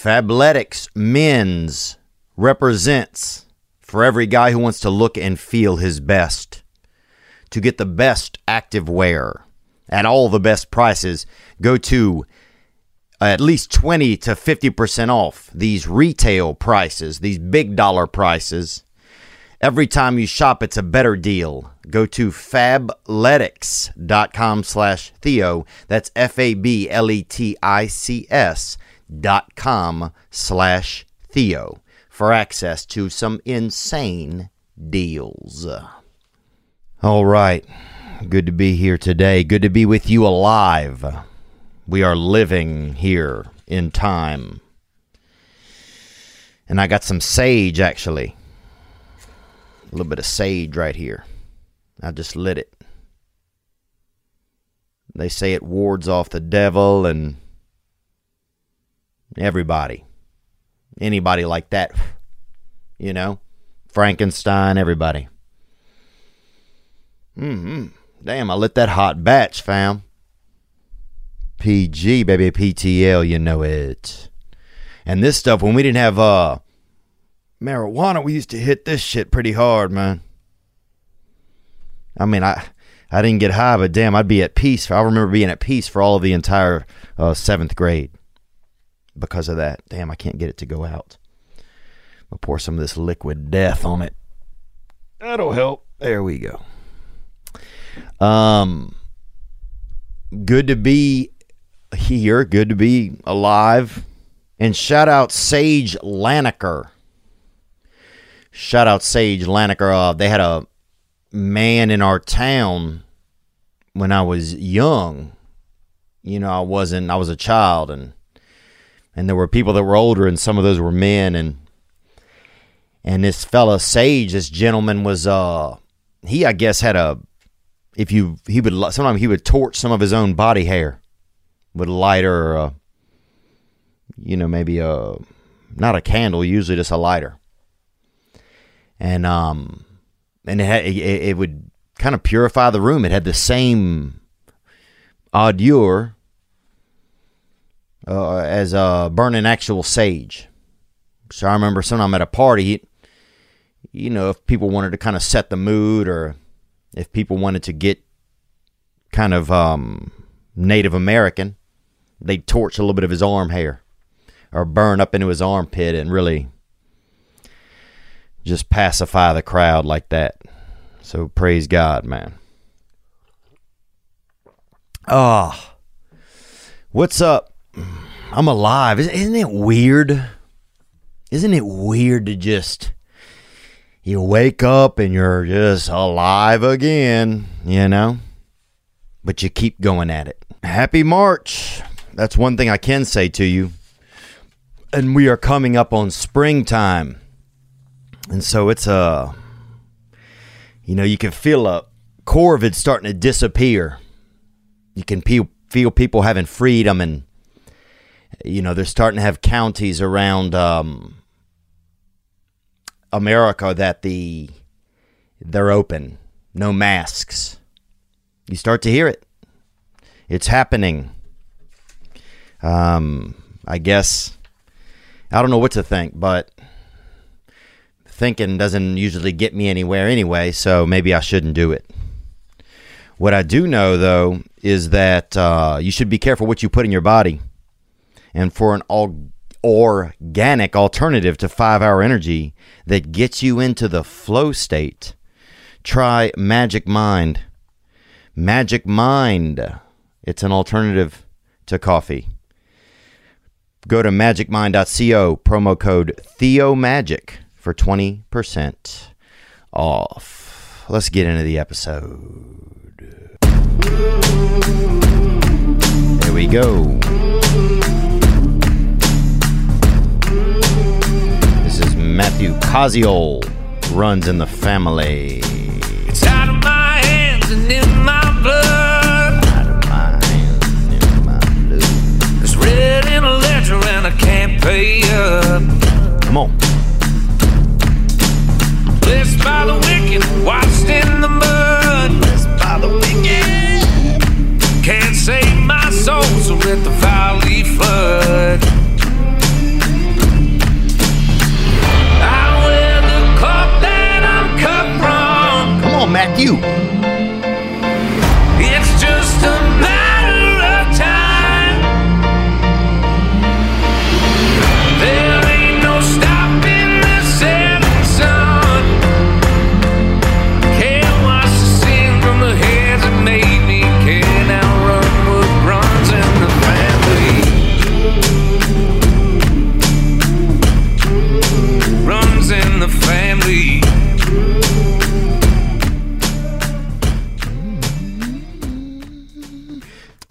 Fabletics Men's represents for every guy who wants to look and feel his best. To get the best active wear at all the best prices, go to at least 20 to 50% off these retail prices, these big dollar prices. Every time you shop, it's a better deal. Go to fabletics.com slash Theo. That's F-A-B-L-E-T-I-C-S dot com slash Theo for access to some insane deals. All right. Good to be here today. Good to be with you alive. We are living here in time. And I got some sage actually. A little bit of sage right here. I just lit it. They say it wards off the devil and everybody. Anybody like that. You know? Frankenstein, everybody. Mm-hmm. Damn, I lit that hot batch, fam. PG, baby, PTL, you know it. And this stuff, when we didn't have uh marijuana, we used to hit this shit pretty hard, man. I mean, I I didn't get high, but damn, I'd be at peace. I remember being at peace for all of the entire uh, seventh grade because of that. Damn, I can't get it to go out. I'll pour some of this liquid death on it. That'll help. There we go. Um, good to be here. Good to be alive. And shout out Sage Laniker. Shout out Sage Laniker. Uh, they had a man in our town when I was young. You know, I wasn't. I was a child, and and there were people that were older, and some of those were men, and and this fella Sage, this gentleman was uh he I guess had a if you he would sometimes he would torch some of his own body hair with a lighter or a, you know maybe a not a candle usually just a lighter. And um and it had, it, it would kind of purify the room. It had the same odor uh, as uh, burning actual sage so I remember sometime at a party you know if people wanted to kind of set the mood or if people wanted to get kind of um, Native American, they'd torch a little bit of his arm hair or burn up into his armpit and really just pacify the crowd like that. So praise God, man. Ah, oh, what's up? I'm alive. Isn't it weird? Isn't it weird to just you wake up and you're just alive again, you know? But you keep going at it. Happy March. That's one thing I can say to you. And we are coming up on springtime. And so it's a, uh, you know, you can feel a Corvid starting to disappear. You can feel, feel people having freedom and, you know, they're starting to have counties around, um, America that the they're open, no masks. You start to hear it. It's happening. Um, I guess I don't know what to think, but thinking doesn't usually get me anywhere anyway, so maybe I shouldn't do it. What I do know, though, is that uh, you should be careful what you put in your body. And for an all organic alternative to five hour energy that gets you into the flow state. Try Magic Mind. Magic Mind. It's an alternative to coffee. Go to magicmind.co, promo code TheoMagic for 20% off. Let's get into the episode. There we go. Matthew Koziol runs in the family. It's out of my hands and in my blood. Out of my hands and in my blood. It's red in a ledger and I can't pay up. Come on. Blessed by the wicked, washed in the mud. Blessed by the wicked. Can't save my soul, so let the valley flood. Matthew.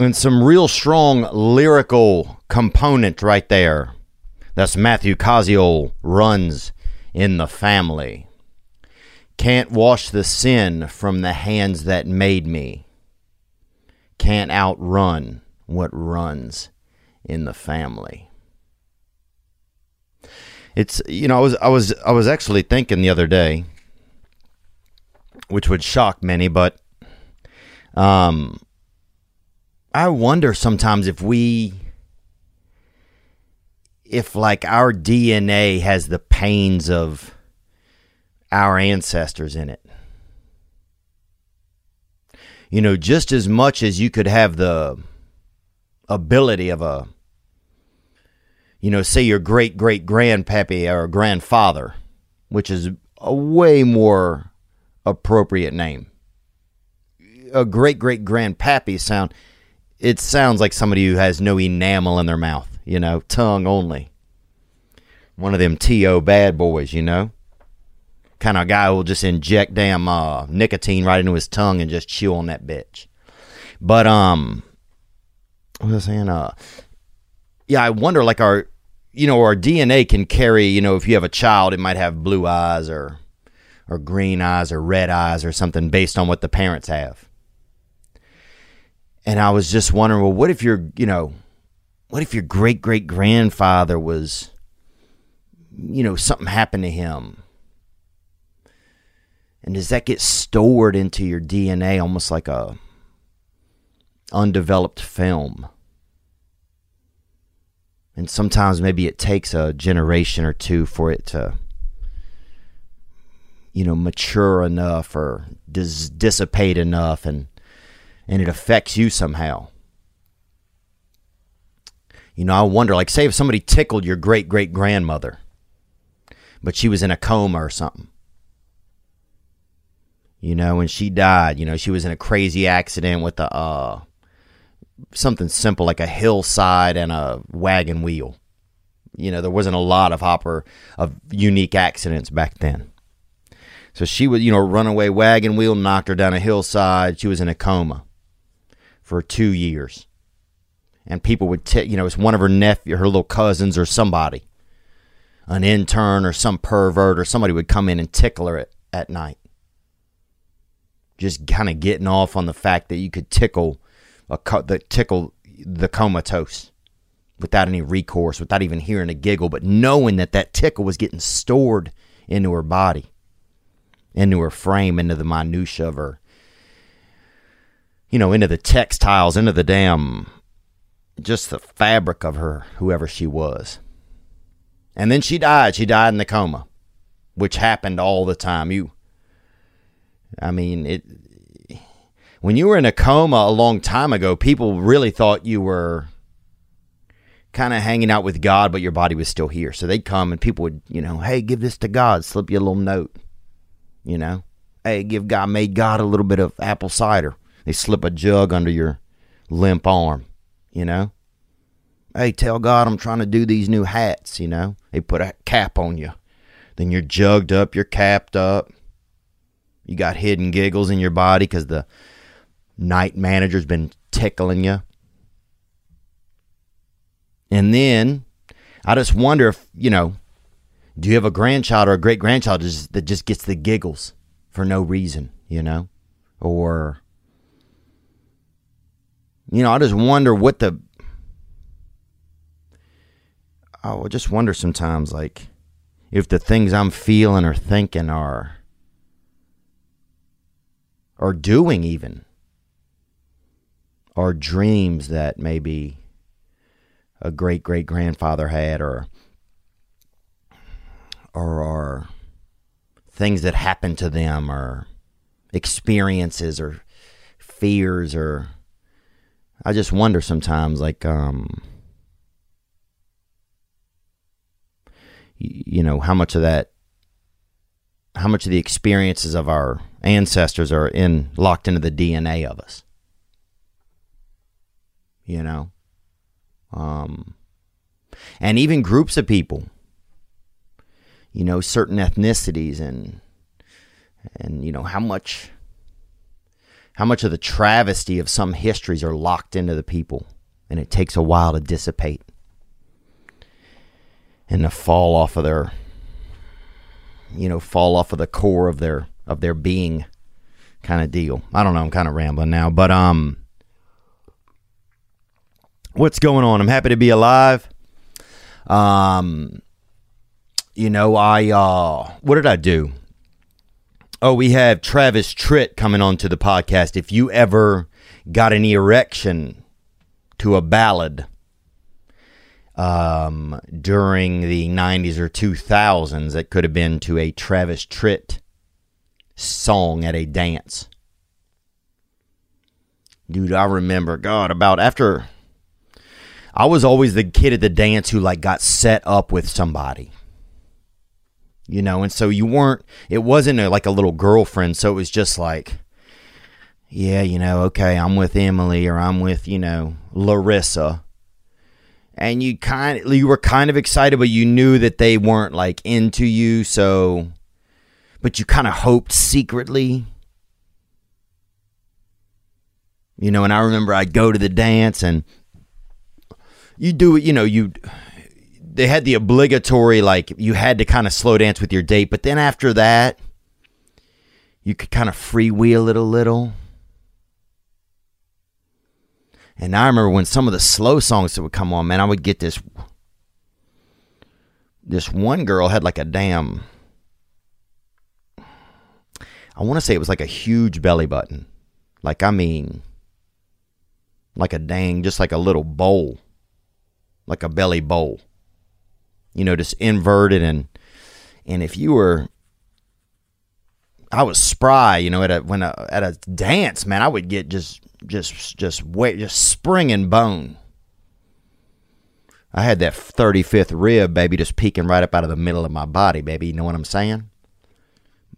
And some real strong lyrical component right there. That's Matthew Koziol runs in the family. Can't wash the sin from the hands that made me. Can't outrun what runs in the family. It's you know I was I was I was actually thinking the other day, which would shock many, but um I wonder sometimes if we if like our DNA has the pains of our ancestors in it. You know, just as much as you could have the ability of a you know, say your great great grandpappy or grandfather, which is a way more appropriate name. A great great grandpappy sound it sounds like somebody who has no enamel in their mouth, you know, tongue only. One of them T.O. bad boys, you know? Kind of guy who will just inject damn uh, nicotine right into his tongue and just chew on that bitch. But, um, what was I saying? Uh, yeah, I wonder, like, our, you know, our DNA can carry, you know, if you have a child, it might have blue eyes or, or green eyes or red eyes or something based on what the parents have. And I was just wondering, well, what if your, you know, what if your great great grandfather was, you know, something happened to him? And does that get stored into your DNA almost like a undeveloped film? And sometimes maybe it takes a generation or two for it to, you know, mature enough or dis- dissipate enough and and it affects you somehow. You know, I wonder, like, say if somebody tickled your great great grandmother, but she was in a coma or something. You know, when she died, you know, she was in a crazy accident with a, uh, something simple like a hillside and a wagon wheel. You know, there wasn't a lot of hopper of unique accidents back then. So she was, you know, runaway wagon wheel knocked her down a hillside. She was in a coma for two years. And people would, t- you know, it's one of her nephew, her little cousins, or somebody, an intern or some pervert or somebody would come in and tickle her at, at night. Just kind of getting off on the fact that you could tickle a co- the tickle the comatose without any recourse, without even hearing a giggle, but knowing that that tickle was getting stored into her body, into her frame, into the minutia of her you know, into the textiles, into the damn, just the fabric of her, whoever she was. And then she died. She died in the coma, which happened all the time. You, I mean, it. When you were in a coma a long time ago, people really thought you were kind of hanging out with God, but your body was still here. So they'd come and people would, you know, hey, give this to God, slip you a little note, you know, hey, give God, made God a little bit of apple cider. They slip a jug under your limp arm, you know? Hey, tell God I'm trying to do these new hats, you know? They put a cap on you. Then you're jugged up, you're capped up. You got hidden giggles in your body because the night manager's been tickling you. And then I just wonder if, you know, do you have a grandchild or a great grandchild that just gets the giggles for no reason, you know? Or you know, I just wonder what the. I just wonder sometimes, like, if the things I'm feeling or thinking are. or doing even. are dreams that maybe a great great grandfather had, or. or are things that happened to them, or experiences or fears or I just wonder sometimes like um you know how much of that how much of the experiences of our ancestors are in locked into the DNA of us. You know? Um and even groups of people you know certain ethnicities and and you know how much how much of the travesty of some histories are locked into the people and it takes a while to dissipate and to fall off of their you know fall off of the core of their of their being kind of deal. I don't know i'm kind of rambling now but um what's going on? I'm happy to be alive. Um you know i uh what did i do Oh, we have Travis Tritt coming onto the podcast. If you ever got an erection to a ballad um, during the 90s or 2000s, it could have been to a Travis Tritt song at a dance. Dude, I remember, God, about after. I was always the kid at the dance who, like, got set up with somebody you know and so you weren't it wasn't a, like a little girlfriend so it was just like yeah you know okay i'm with emily or i'm with you know larissa. And you kind of you were kind of excited but you knew that they weren't like into you so but you kind of hoped secretly. You know and i remember i'd go to the dance and you do it you know you they had the obligatory like you had to kind of slow dance with your date, but then after that, you could kind of freewheel it a little. And I remember when some of the slow songs that would come on, man, I would get this. This one girl had like a damn. I want to say it was like a huge belly button. Like, I mean, like a dang, just like a little bowl. Like a belly bowl you know, just inverted and and if you were I was spry, you know, at a when a, at a dance, man, I would get just just just wait just springing bone. I had that 35th rib, baby, just peeking right up out of the middle of my body, baby. You know what I'm saying?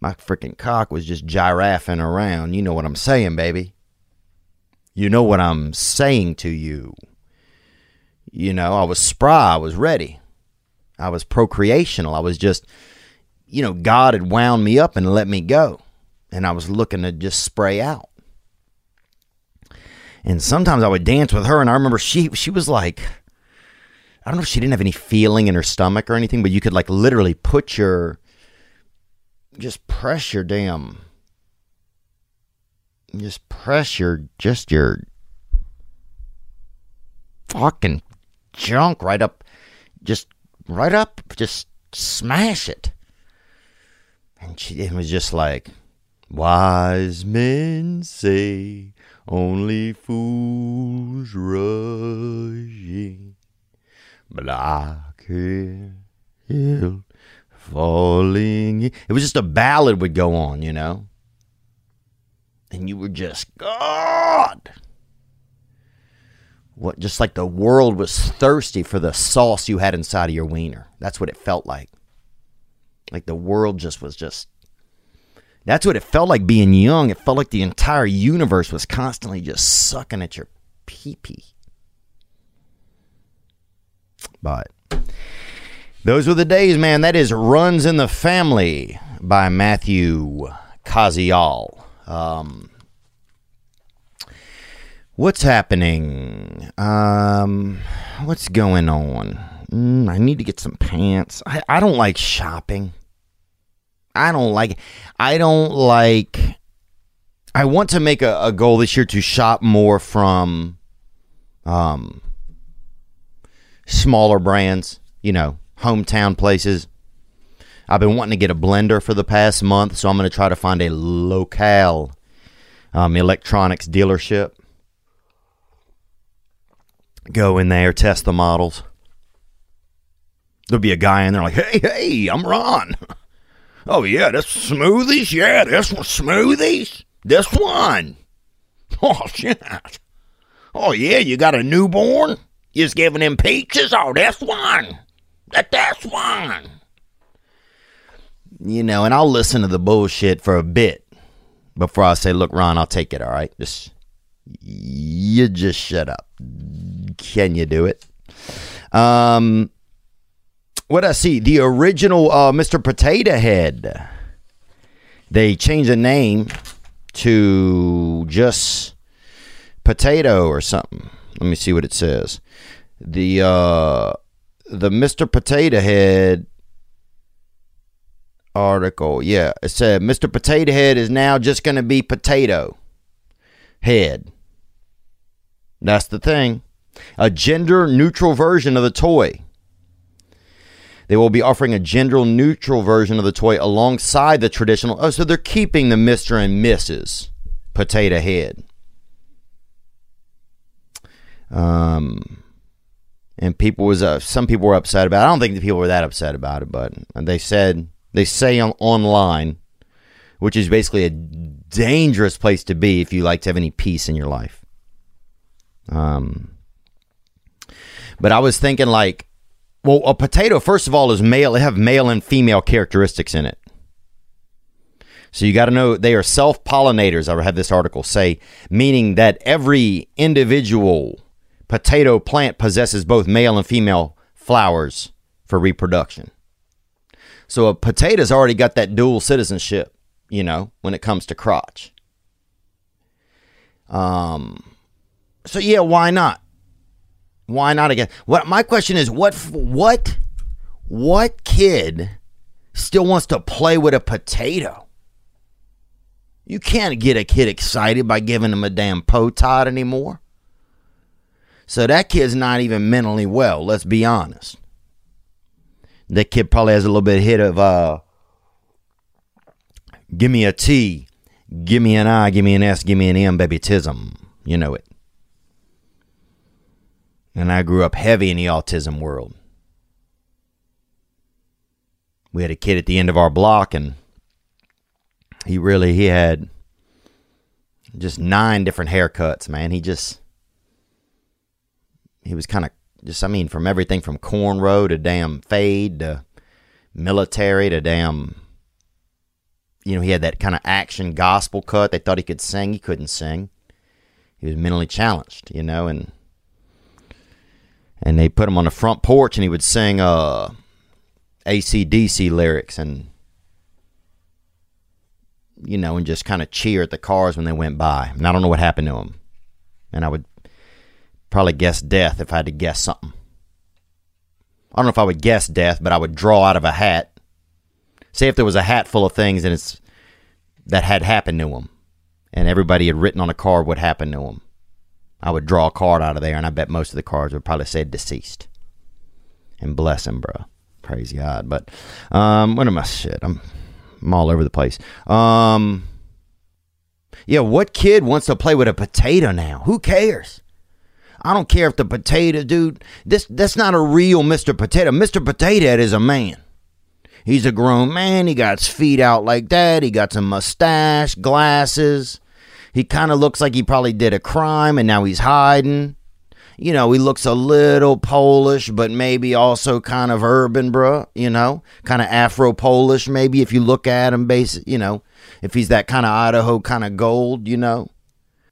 My freaking cock was just giraffing around. You know what I'm saying, baby? You know what I'm saying to you. You know, I was spry. I was ready. I was procreational. I was just, you know, God had wound me up and let me go. And I was looking to just spray out. And sometimes I would dance with her, and I remember she she was like, I don't know if she didn't have any feeling in her stomach or anything, but you could like literally put your just press your damn just press your just your fucking junk right up just right up, just smash it. And she it was just like, wise men say only fools rushing, but I can't help falling. It was just a ballad would go on, you know, and you were just God what just like the world was thirsty for the sauce you had inside of your wiener. That's what it felt like. Like the world just was just that's what it felt like being young. It felt like the entire universe was constantly just sucking at your pee pee. But those were the days, man. That is Runs in the Family by Matthew Koziol. Um, What's happening? Um, what's going on? Mm, I need to get some pants. I, I don't like shopping. I don't like. I don't like. I want to make a, a goal this year to shop more from, um, smaller brands. You know, hometown places. I've been wanting to get a blender for the past month, so I'm going to try to find a locale um, electronics dealership go in there, test the models. There'll be a guy in there like, hey, hey, I'm Ron. Oh yeah, this smoothies. Yeah, this one smoothies. This one. Oh shit. Oh yeah, you got a newborn. You just giving him peaches. Oh, this one. That this one. You know, and I'll listen to the bullshit for a bit before I say, "Look, Ron, I'll take it." All right, just you just shut up. Can you do it? Um, what I see the original uh, Mr. Potato Head. They changed the name to just potato or something. Let me see what it says. The uh, the Mr. Potato Head article. Yeah, it said Mr. Potato Head is now just going to be potato head. That's the thing. A gender neutral version of the toy. They will be offering a gender neutral version of the toy alongside the traditional. Oh, so they're keeping the Mr. and Mrs. Potato Head. Um, and people was uh, some people were upset about. It. I don't think the people were that upset about it, but they said they say on, online, which is basically a dangerous place to be if you like to have any peace in your life. Um, but I was thinking like, well, a potato first of all is male. They have male and female characteristics in it. So you got to know they are self pollinators. I have this article say, meaning that every individual potato plant possesses both male and female flowers for reproduction. So a potato's already got that dual citizenship, you know, when it comes to crotch. Um so yeah, why not? Why not again? What my question is what what what kid still wants to play with a potato? You can't get a kid excited by giving him a damn potot anymore. So that kid's not even mentally well, let's be honest. That kid probably has a little bit of hit of uh give me a T, give me an I, give me an S, give me an M, baby tism. You know it. And I grew up heavy in the autism world. We had a kid at the end of our block and he really he had just nine different haircuts, man. He just he was kind of just I mean from everything from cornrow to damn fade to military to damn you know he had that kind of action gospel cut. They thought he could sing, he couldn't sing. He was mentally challenged, you know, and and they put him on the front porch and he would sing uh ACDC lyrics and you know, and just kind of cheer at the cars when they went by. And I don't know what happened to him. And I would Probably guess death if I had to guess something. I don't know if I would guess death, but I would draw out of a hat. Say if there was a hat full of things and it's that had happened to him, and everybody had written on a card what happened to him. I would draw a card out of there, and I bet most of the cards would probably say deceased. And bless him, bro. Praise God. But um, what am I shit? I'm I'm all over the place. Um, yeah, what kid wants to play with a potato now? Who cares? I don't care if the potato dude. This that's not a real Mr. Potato. Mr. Potato Head is a man. He's a grown man. He got his feet out like that. He got some mustache, glasses. He kind of looks like he probably did a crime and now he's hiding. You know, he looks a little Polish, but maybe also kind of urban, bruh. You know, kind of Afro Polish, maybe if you look at him, base, you know, if he's that kind of Idaho kind of gold, you know.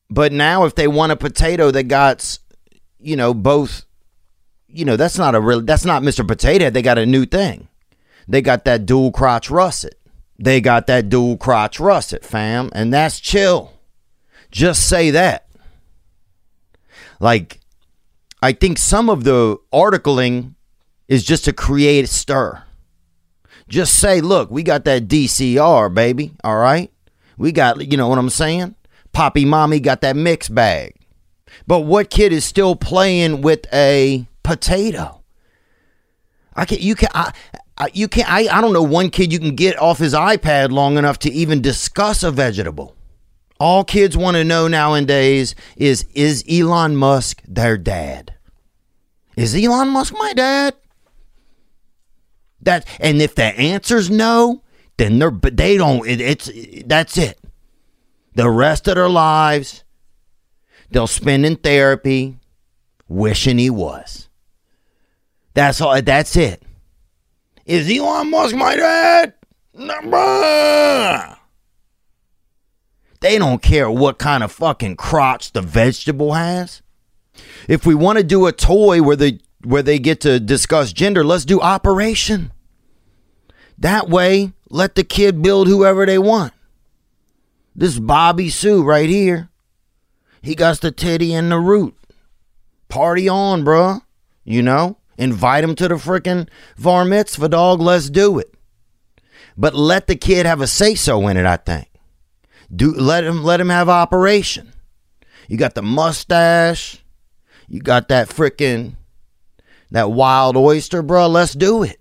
But now, if they want a potato that got you know, both, you know, that's not a real, that's not Mr. Potato Head. They got a new thing. They got that dual crotch russet. They got that dual crotch russet, fam. And that's chill. Just say that. Like, I think some of the articling is just to create a stir. Just say, look, we got that DCR, baby. All right. We got, you know what I'm saying? Poppy Mommy got that mix bag. But what kid is still playing with a potato? I can't. you can I, I you can I, I don't know one kid you can get off his iPad long enough to even discuss a vegetable. All kids want to know nowadays is is Elon Musk their dad? Is Elon Musk my dad? That and if the answer's no, then they're but they don't. It, it's that's it. The rest of their lives, they'll spend in therapy, wishing he was. That's all. That's it. Is Elon Musk my dad? Nah. They don't care what kind of fucking crotch the vegetable has. If we want to do a toy where they where they get to discuss gender, let's do operation. That way, let the kid build whoever they want. This Bobby Sue right here, he got the titty and the root. Party on, bruh. You know, invite him to the frickin' var mitzvah, dog. Let's do it. But let the kid have a say so in it. I think. Do let him let him have operation. You got the mustache. You got that frickin' that wild oyster, bro. Let's do it.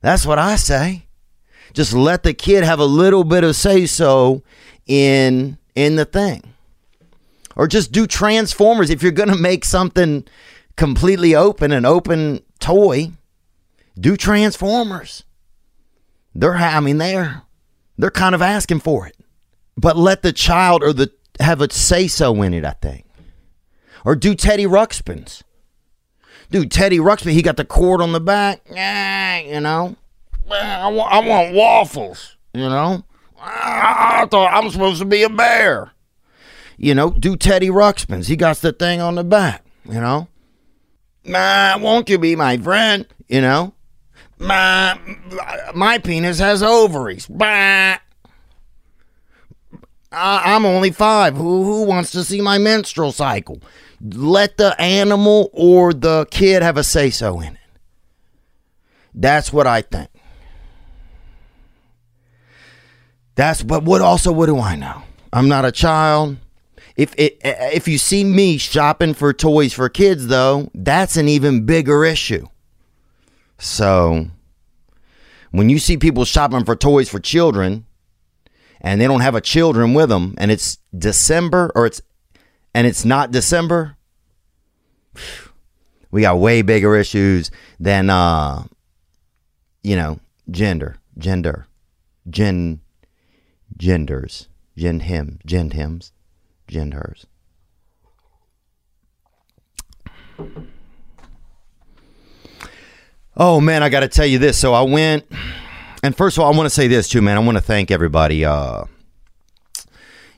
That's what I say. Just let the kid have a little bit of say so in in the thing. Or just do Transformers if you're going to make something completely open, an open toy. Do Transformers. They're I mean they're they're kind of asking for it. But let the child or the have a say so in it, I think. Or do Teddy Ruxpin's. Dude, Teddy Ruxpin, he got the cord on the back. Yeah, you know. I want, I want waffles, you know. I, I thought I'm supposed to be a bear. You know, do Teddy Ruxpin's. He got the thing on the back, you know. Nah, won't you be my friend? You know. My, my penis has ovaries. Bah. I, I'm only five. Who, who wants to see my menstrual cycle? Let the animal or the kid have a say so in it. That's what I think. That's but what also what do I know? I'm not a child. If it, if you see me shopping for toys for kids though, that's an even bigger issue. So when you see people shopping for toys for children and they don't have a children with them and it's December or it's and it's not December, we got way bigger issues than uh you know, gender, gender, gen genders, gen him, gen hims, gen Oh man, I got to tell you this. So I went, and first of all, I want to say this too, man. I want to thank everybody. Uh,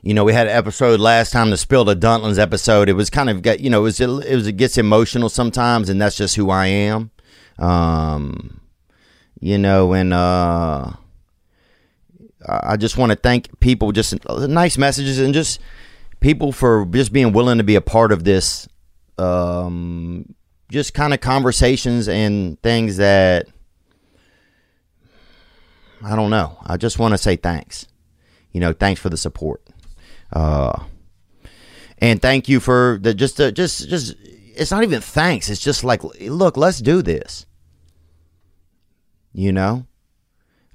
you know, we had an episode last time, the Spill the Duntlins episode. It was kind of got, you know, it was, it was, it gets emotional sometimes, and that's just who I am. Um, you know, and uh, I just want to thank people, just nice messages, and just people for just being willing to be a part of this. Um, just kind of conversations and things that I don't know. I just want to say thanks. You know, thanks for the support. Uh, and thank you for the just uh, just just it's not even thanks. It's just like look, let's do this. You know?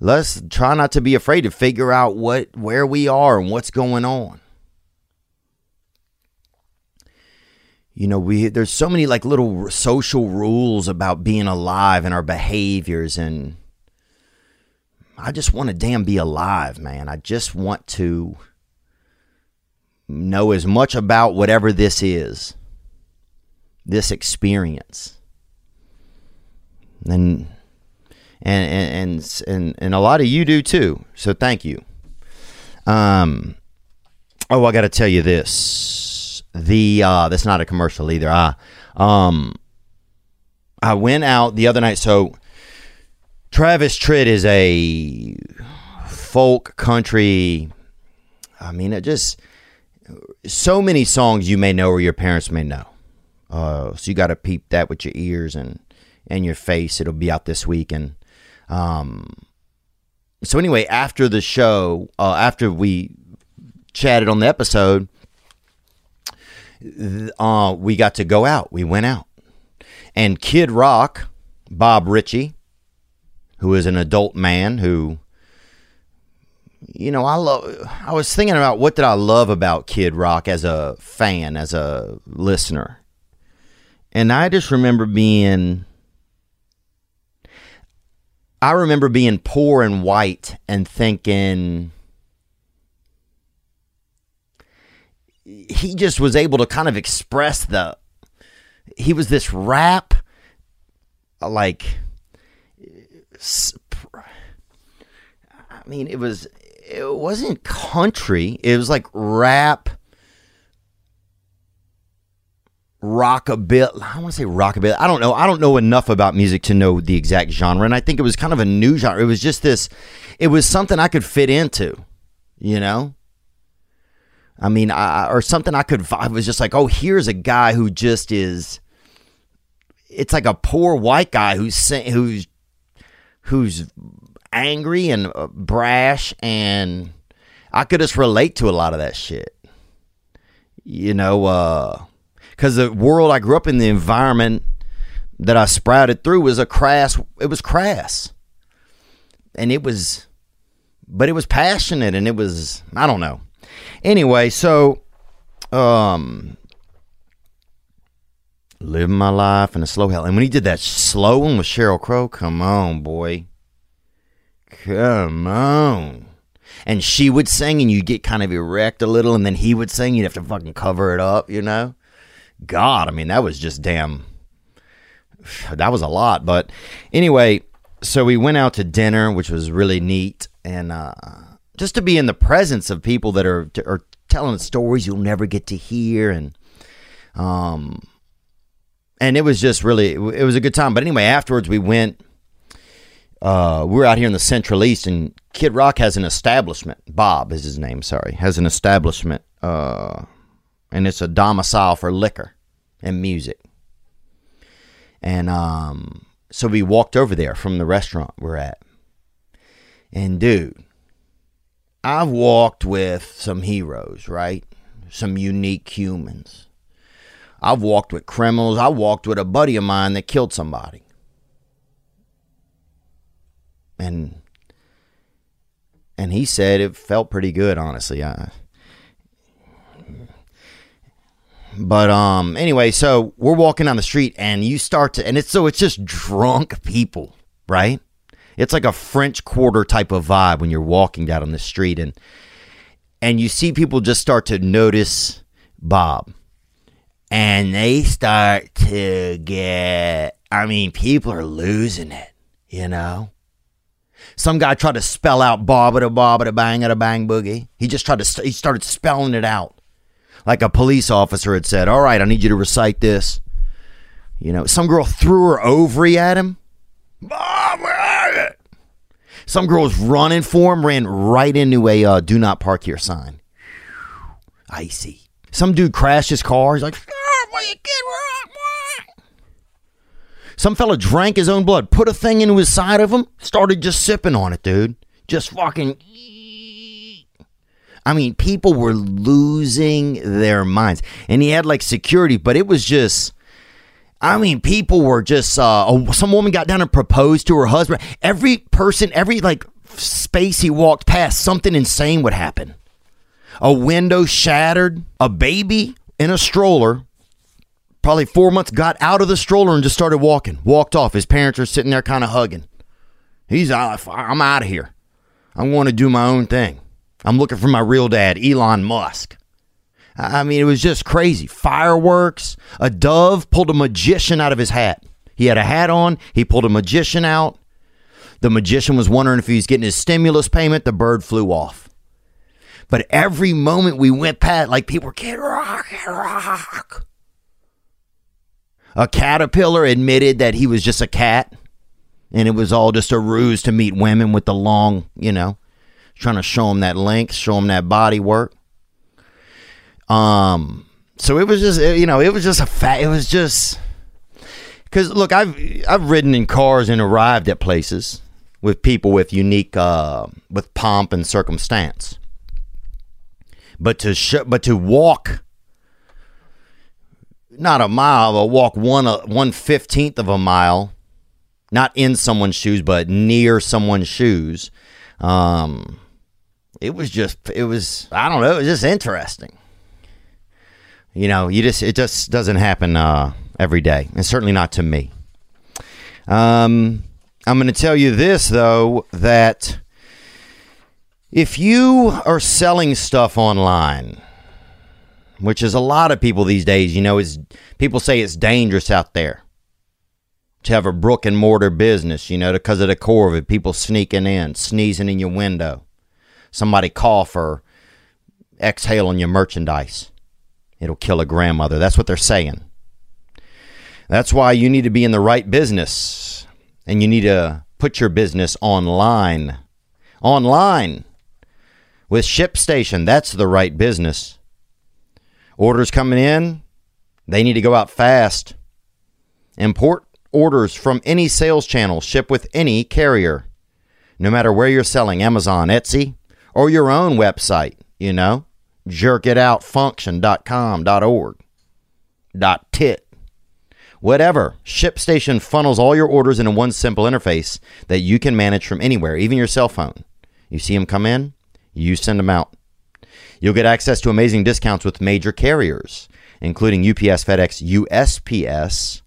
Let's try not to be afraid to figure out what where we are and what's going on. You know we there's so many like little social rules about being alive and our behaviors and i just want to damn be alive man. I just want to know as much about whatever this is this experience. And and and and and a lot of you do too so thank you. Um oh i got to tell you this the uh that's not a commercial either. I um I went out the other night so Travis Tritt is a folk country I mean it just so many songs you may know or your parents may know. Uh so you got to peep that with your ears and and your face. It'll be out this week and um so anyway, after the show, uh after we chatted on the episode, uh, we got to go out. We went out. And Kid Rock, Bob Ritchie, who is an adult man who, you know, I love. I was thinking about what did I love about Kid Rock as a fan, as a listener, and I just remember being. I remember being poor and white and thinking he just was able to kind of express the he was this rap like I mean it was it wasn't country it was like rap rockabilly. I want to say rockabilly. I don't know. I don't know enough about music to know the exact genre, and I think it was kind of a new genre. It was just this. It was something I could fit into, you know. I mean, I, or something I could. I was just like, oh, here's a guy who just is. It's like a poor white guy who's who's who's angry and uh, brash, and I could just relate to a lot of that shit. You know, uh, because the world I grew up in, the environment that I sprouted through was a crass. It was crass, and it was, but it was passionate, and it was I don't know. Anyway, so, um, living my life in a slow hell, and when he did that slow one with Sheryl Crow, come on, boy, come on. And she would sing, and you'd get kind of erect a little, and then he would sing. You'd have to fucking cover it up, you know. God, I mean, that was just damn. That was a lot. But anyway, so we went out to dinner, which was really neat. And uh, just to be in the presence of people that are, are telling stories you'll never get to hear. And, um, and it was just really, it was a good time. But anyway, afterwards we went, uh, we were out here in the Central East, and Kid Rock has an establishment. Bob is his name, sorry, has an establishment. Uh, and it's a domicile for liquor and music. And um, so we walked over there from the restaurant we're at. And dude, I've walked with some heroes, right? Some unique humans. I've walked with criminals. I walked with a buddy of mine that killed somebody. And and he said it felt pretty good, honestly. I, But um anyway, so we're walking down the street and you start to and it's so it's just drunk people, right? It's like a French Quarter type of vibe when you're walking down on the street and and you see people just start to notice Bob. And they start to get I mean, people are losing it, you know? Some guy tried to spell out bob a bob a bang a bang boogie. He just tried to he started spelling it out like a police officer had said, All right, I need you to recite this. You know, some girl threw her ovary at him. Bob, where are you? Some girl was running for him, ran right into a uh, do not park here sign. Icy. Some dude crashed his car. He's like, will you Some fella drank his own blood, put a thing into his side of him, started just sipping on it, dude. Just fucking I mean, people were losing their minds. And he had like security, but it was just. I mean, people were just. Uh, some woman got down and proposed to her husband. Every person, every like space he walked past, something insane would happen. A window shattered. A baby in a stroller, probably four months, got out of the stroller and just started walking. Walked off. His parents are sitting there kind of hugging. He's, uh, I'm out of here. I'm going to do my own thing. I'm looking for my real dad, Elon Musk. I mean, it was just crazy. Fireworks. A dove pulled a magician out of his hat. He had a hat on. He pulled a magician out. The magician was wondering if he was getting his stimulus payment. The bird flew off. But every moment we went past, like people were, Kid Rock, Kid Rock. A caterpillar admitted that he was just a cat and it was all just a ruse to meet women with the long, you know trying to show him that length, show him that body work. Um, so it was just you know it was just a fact. It was just because look, I've I've ridden in cars and arrived at places with people with unique uh, with pomp and circumstance. But to sh- but to walk not a mile, but walk one uh, one fifteenth of a mile, not in someone's shoes, but near someone's shoes. Um, it was just it was I don't know, it was just interesting. You know, you just it just doesn't happen uh, every day, and certainly not to me. Um. I'm going to tell you this, though, that if you are selling stuff online, which is a lot of people these days, you know, is people say it's dangerous out there to have a brick and mortar business, you know, because of the core of it. People sneaking in, sneezing in your window, somebody cough or exhale on your merchandise. It'll kill a grandmother. That's what they're saying. That's why you need to be in the right business and you need to put your business online. Online with ShipStation. That's the right business. Orders coming in, they need to go out fast. Import orders from any sales channel, ship with any carrier, no matter where you're selling Amazon, Etsy, or your own website, you know, jerkitoutfunction.com.org, dot tit. Whatever, ShipStation funnels all your orders into one simple interface that you can manage from anywhere, even your cell phone. You see them come in, you send them out. You'll get access to amazing discounts with major carriers, including UPS, FedEx, USPS,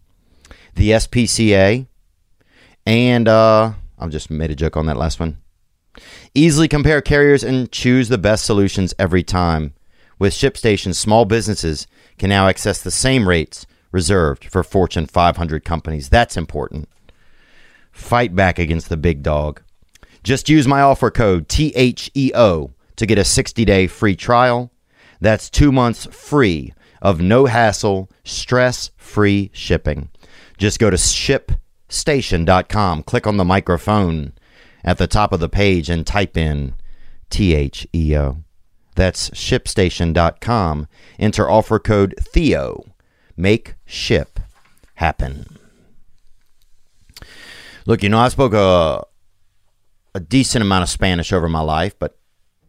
the SPCA, and uh, I've just made a joke on that last one. Easily compare carriers and choose the best solutions every time. With ShipStation, small businesses can now access the same rates reserved for Fortune 500 companies. That's important. Fight back against the big dog. Just use my offer code THEO to get a 60 day free trial. That's two months free of no hassle, stress free shipping. Just go to shipstation.com, click on the microphone at the top of the page, and type in THEO. That's shipstation.com. Enter offer code THEO. Make ship happen. Look, you know, I spoke a, a decent amount of Spanish over my life, but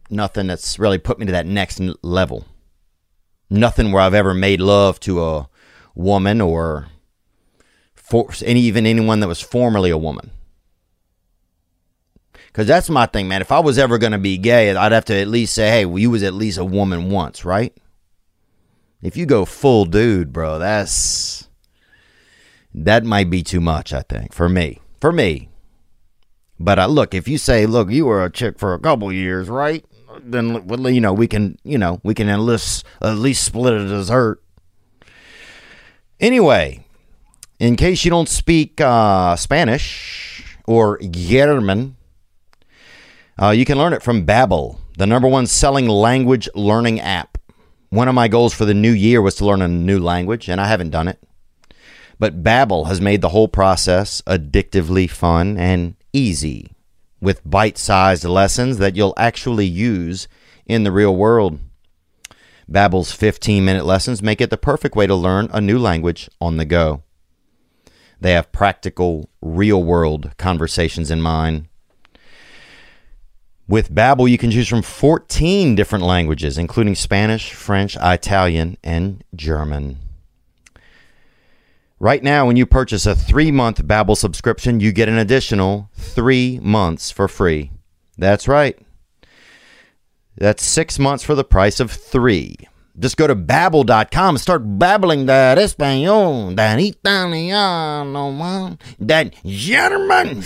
nothing that's really put me to that next level. Nothing where I've ever made love to a woman or for any even anyone that was formerly a woman. Cause that's my thing, man. If I was ever gonna be gay, I'd have to at least say, "Hey, well, you was at least a woman once, right?" If you go full dude, bro, that's that might be too much. I think for me, for me. But uh, look, if you say, "Look, you were a chick for a couple years, right?" Then you know we can, you know, we can least at least split a dessert. Anyway, in case you don't speak uh, Spanish or German, uh, you can learn it from Babbel, the number one selling language learning app. One of my goals for the new year was to learn a new language, and I haven't done it. But Babbel has made the whole process addictively fun and easy, with bite-sized lessons that you'll actually use in the real world. Babbel's 15-minute lessons make it the perfect way to learn a new language on the go. They have practical, real-world conversations in mind. With Babbel, you can choose from 14 different languages, including Spanish, French, Italian, and German. Right now, when you purchase a three-month Babbel subscription, you get an additional three months for free. That's right. That's six months for the price of three. Just go to babbel.com and start babbling that Espanol, that Italiano, that German,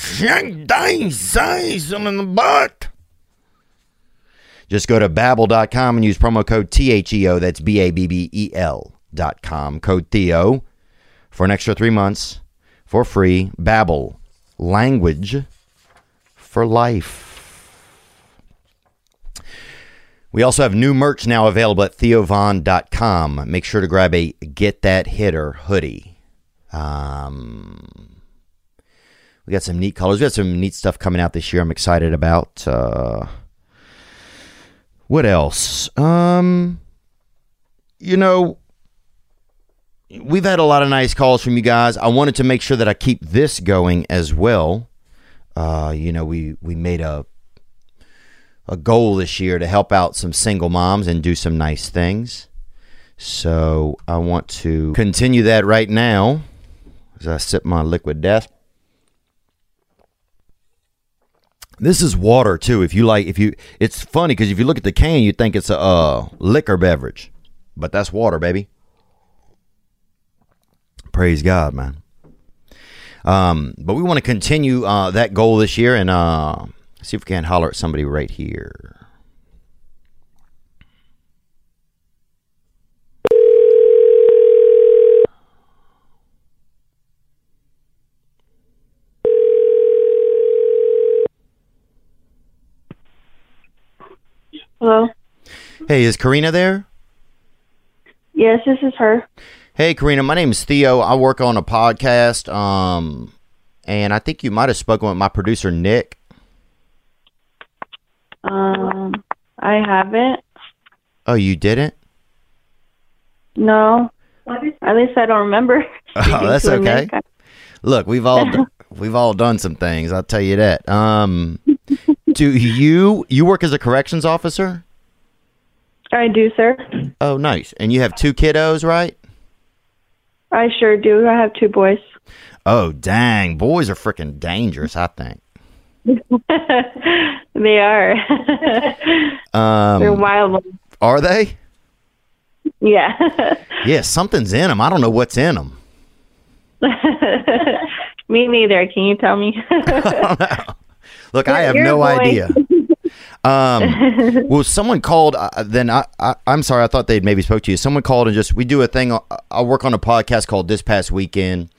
in the butt. Just go to babbel.com and use promo code THEO. That's B A B B E L dot com. Code Theo for an extra three months for free. Babbel, language for life. We also have new merch now available at theovon.com. Make sure to grab a Get That Hitter hoodie. Um, we got some neat colors. We got some neat stuff coming out this year I'm excited about. Uh, what else? Um, you know, we've had a lot of nice calls from you guys. I wanted to make sure that I keep this going as well. Uh, you know, we we made a a goal this year to help out some single moms and do some nice things. So I want to continue that right now as I sip my liquid death. This is water too. If you like, if you, it's funny because if you look at the can, you think it's a uh, liquor beverage, but that's water, baby. Praise God, man. Um, but we want to continue uh, that goal this year and uh, see if we can holler at somebody right here. Hello. Hey, is Karina there? Yes, this is her. Hey, Karina, my name is Theo. I work on a podcast, um, and I think you might have spoken with my producer Nick. Um, I haven't. Oh, you didn't? No. At least I don't remember. Oh, that's okay. Nick. Look, we've all d- we've all done some things. I'll tell you that. Um, do you you work as a corrections officer? I do, sir. Oh, nice. And you have two kiddos, right? I sure do. I have two boys. Oh, dang. Boys are freaking dangerous, I think. they are. They're Um, wild ones. are they? Yeah. Yeah, something's in them. I don't know what's in them. me neither. Can you tell me? Look, I have no boy. idea. Um, well, someone called. Uh, then I, I, I'm sorry. I thought they'd maybe spoke to you. Someone called and just we do a thing. uh, I work on a podcast called This Past Weekend,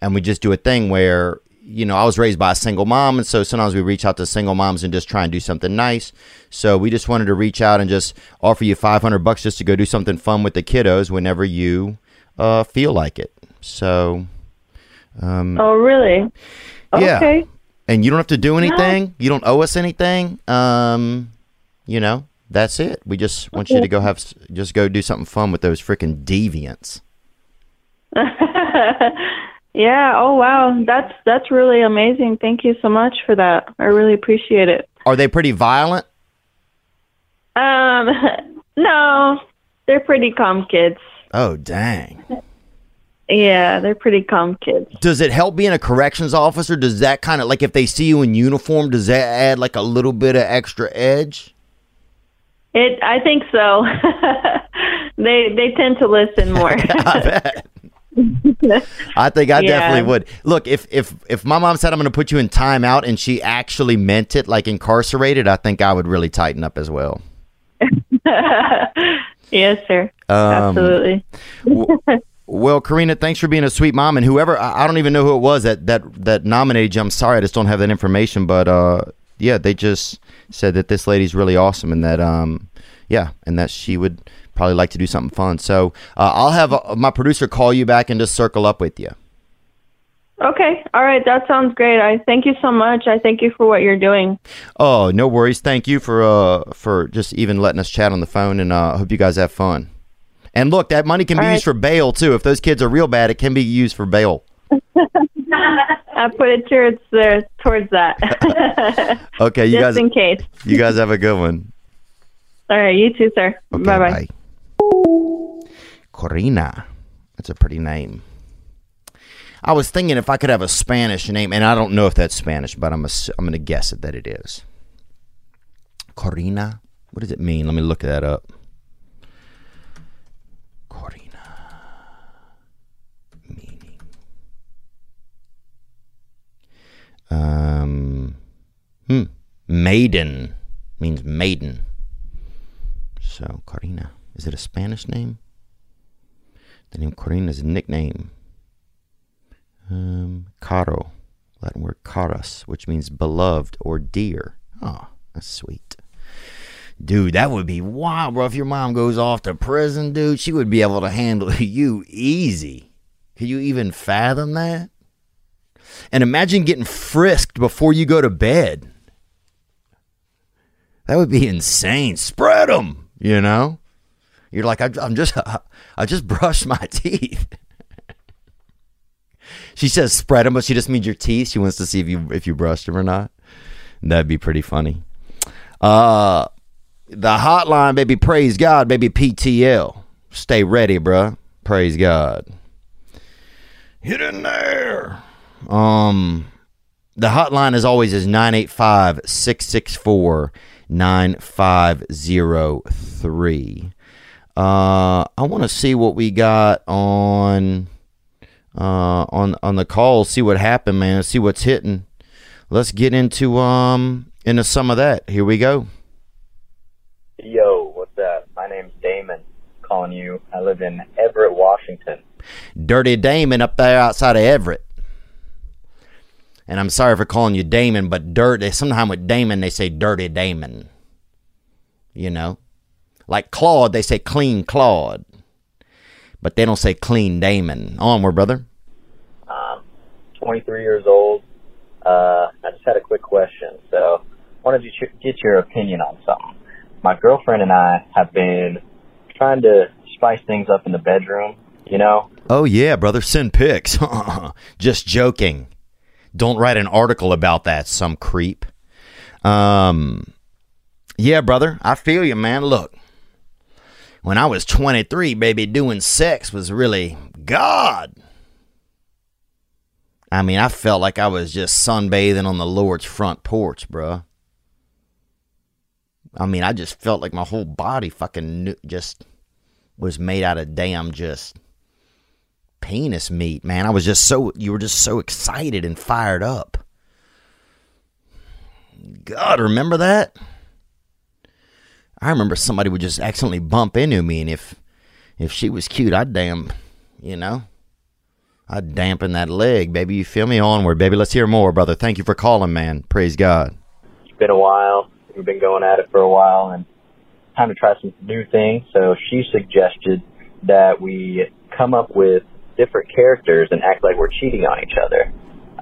and we just do a thing where you know I was raised by a single mom, and so sometimes we reach out to single moms and just try and do something nice. So we just wanted to reach out and just offer you 500 bucks just to go do something fun with the kiddos whenever you uh, feel like it. So oh, really? Yeah. Okay. And you don't have to do anything. You don't owe us anything. Um, you know, that's it. We just want you to go have just go do something fun with those freaking deviants. yeah. Oh, wow. That's that's really amazing. Thank you so much for that. I really appreciate it. Are they pretty violent? Um, no, they're pretty calm kids. Oh, dang. Yeah, they're pretty calm kids. Does it help being a corrections officer? Does that kind of like if they see you in uniform, does that add like a little bit of extra edge? It, I think so. they they tend to listen more. I bet. I think I Yeah. definitely would. Look, if if if my mom said I'm going to put you in timeout and she actually meant it, like incarcerated, I think I would really tighten up as well. yes, sir. Um, Absolutely. Well, Karina, thanks for being a sweet mom. And whoever, I I don't even know who it was that that that nominated you. I'm sorry, I just don't have that information. But uh, yeah, they just said that this lady's really awesome, and that um, yeah, and that she would probably like to do something fun. So uh, I'll have uh, my producer call you back and just circle up with you. Okay. All right. That sounds great. I thank you so much. I thank you for what you're doing. Oh, no worries. Thank you for uh for just even letting us chat on the phone, and uh, hope you guys have fun. And look, that money can be All right. used for bail too. If those kids are real bad, it can be used for bail. I put it towards there towards that. Okay, you Just guys, in case. you guys have a good one. All right. You too, sir. Okay, bye bye. Corina. That's a pretty name. I was thinking if I could have a Spanish name, and I don't know if that's Spanish, but I'm ass- I'm going to guess it that it is. Corina. What does it mean? Let me look that up. Corina. Meaning. Um. Hmm. Maiden means maiden. So Corina. Is it a Spanish name? The name Corina is a nickname. Um, caro, Latin word caras, which means beloved or dear. Oh, that's sweet. Dude, that would be wild, bro. If your mom goes off to prison, dude, she would be able to handle you easy. Can you even fathom that? And imagine getting frisked before you go to bed. That would be insane. Spread them, you know? You're like, I, I'm just, I just brushed my teeth. she says spread them, but she just means your teeth. She wants to see if you if you brushed them or not. That'd be pretty funny. Uh, the hotline, baby. Praise God, baby. PTL. Stay ready, bruh. Praise God. Hit in there. Um, the hotline as always is 985 664 9503. Uh, I want to see what we got on uh, on on the call. See what happened, man. See what's hitting. Let's get into um into some of that. Here we go. Yo, what's up? My name's Damon. Calling you. I live in Everett, Washington. Dirty Damon up there outside of Everett. And I'm sorry for calling you Damon, but dirt. Sometimes with Damon they say Dirty Damon. You know, like Claude they say Clean Claude, but they don't say Clean Damon. Onward, brother. Um, 23 years old. Uh, I just had a quick question. So, wanted to get your opinion on something. My girlfriend and I have been trying to spice things up in the bedroom. You know, Oh yeah, brother. Send pics. Just joking. Don't write an article about that, some creep. Um, yeah, brother. I feel you, man. Look, when I was 23, baby, doing sex was really God. I mean, I felt like I was just sunbathing on the Lord's front porch, bruh. I mean, I just felt like my whole body fucking just was made out of damn just penis meat, man. I was just so you were just so excited and fired up. God, remember that? I remember somebody would just accidentally bump into me, and if if she was cute, I'd damn, you know, I'd dampen that leg, baby. You feel me? Onward, baby. Let's hear more, brother. Thank you for calling, man. Praise God. it's been a while. We've been going at it for a while, and time to try some new things. So she suggested that we come up with different characters and act like we're cheating on each other.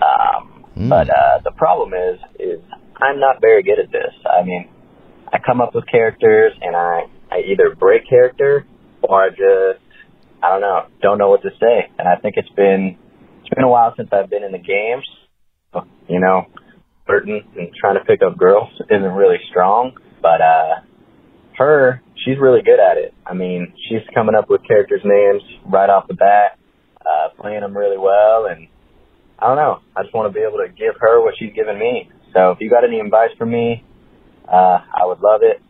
Um, Mm. But uh, the problem is, is I'm not very good at this. I mean, I come up with characters and I, I either break character or I just, I don't know, don't know what to say. And I think it's been, it's been a while since I've been in the games. You know, flirting and trying to pick up girls isn't really strong, but uh, her, she's really good at it. I mean, she's coming up with characters' names right off the bat, uh, playing them really well, and I don't know. I just want to be able to give her what she's given me. So if you got any advice for me, uh, I would love it.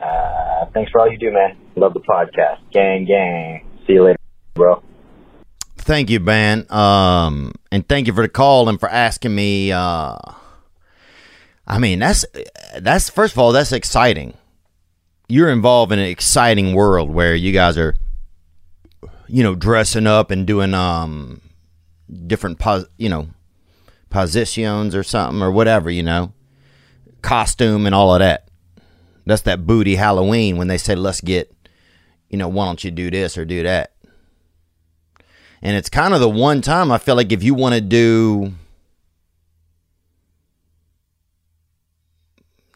Uh, thanks for all you do, man. Love the podcast. Gang, gang. See you later, bro. Thank you, Ben. Um, and thank you for the call and for asking me. Uh, I mean, that's that's first of all, that's exciting. You're involved in an exciting world where you guys are, you know, dressing up and doing um different pos, you know, positions or something or whatever, you know, costume and all of that. That's that booty Halloween when they say, "Let's get," you know, why don't you do this or do that? And it's kind of the one time I feel like if you want to do,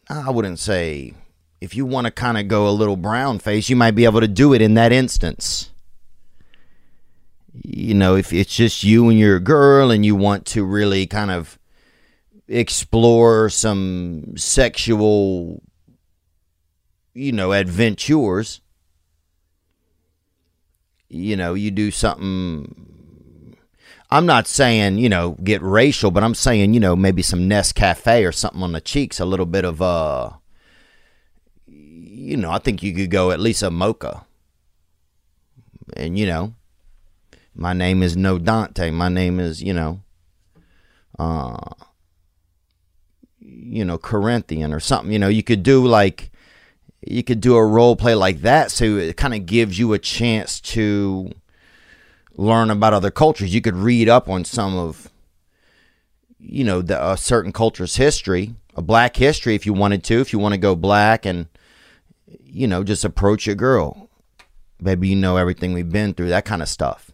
I wouldn't say, if you want to kind of go a little brown face, you might be able to do it in that instance. You know, if it's just you and your girl and you want to really kind of explore some sexual, you know, adventures you know, you do something. I'm not saying, you know, get racial, but I'm saying, you know, maybe some Nescafe or something on the cheeks, a little bit of, uh, you know, I think you could go at least a mocha. And, you know, my name is No Dante. My name is, you know, uh, you know, Corinthian or something. You know, you could do like, you could do a role play like that so it kind of gives you a chance to learn about other cultures you could read up on some of you know the, a certain culture's history a black history if you wanted to if you want to go black and you know just approach a girl maybe you know everything we've been through that kind of stuff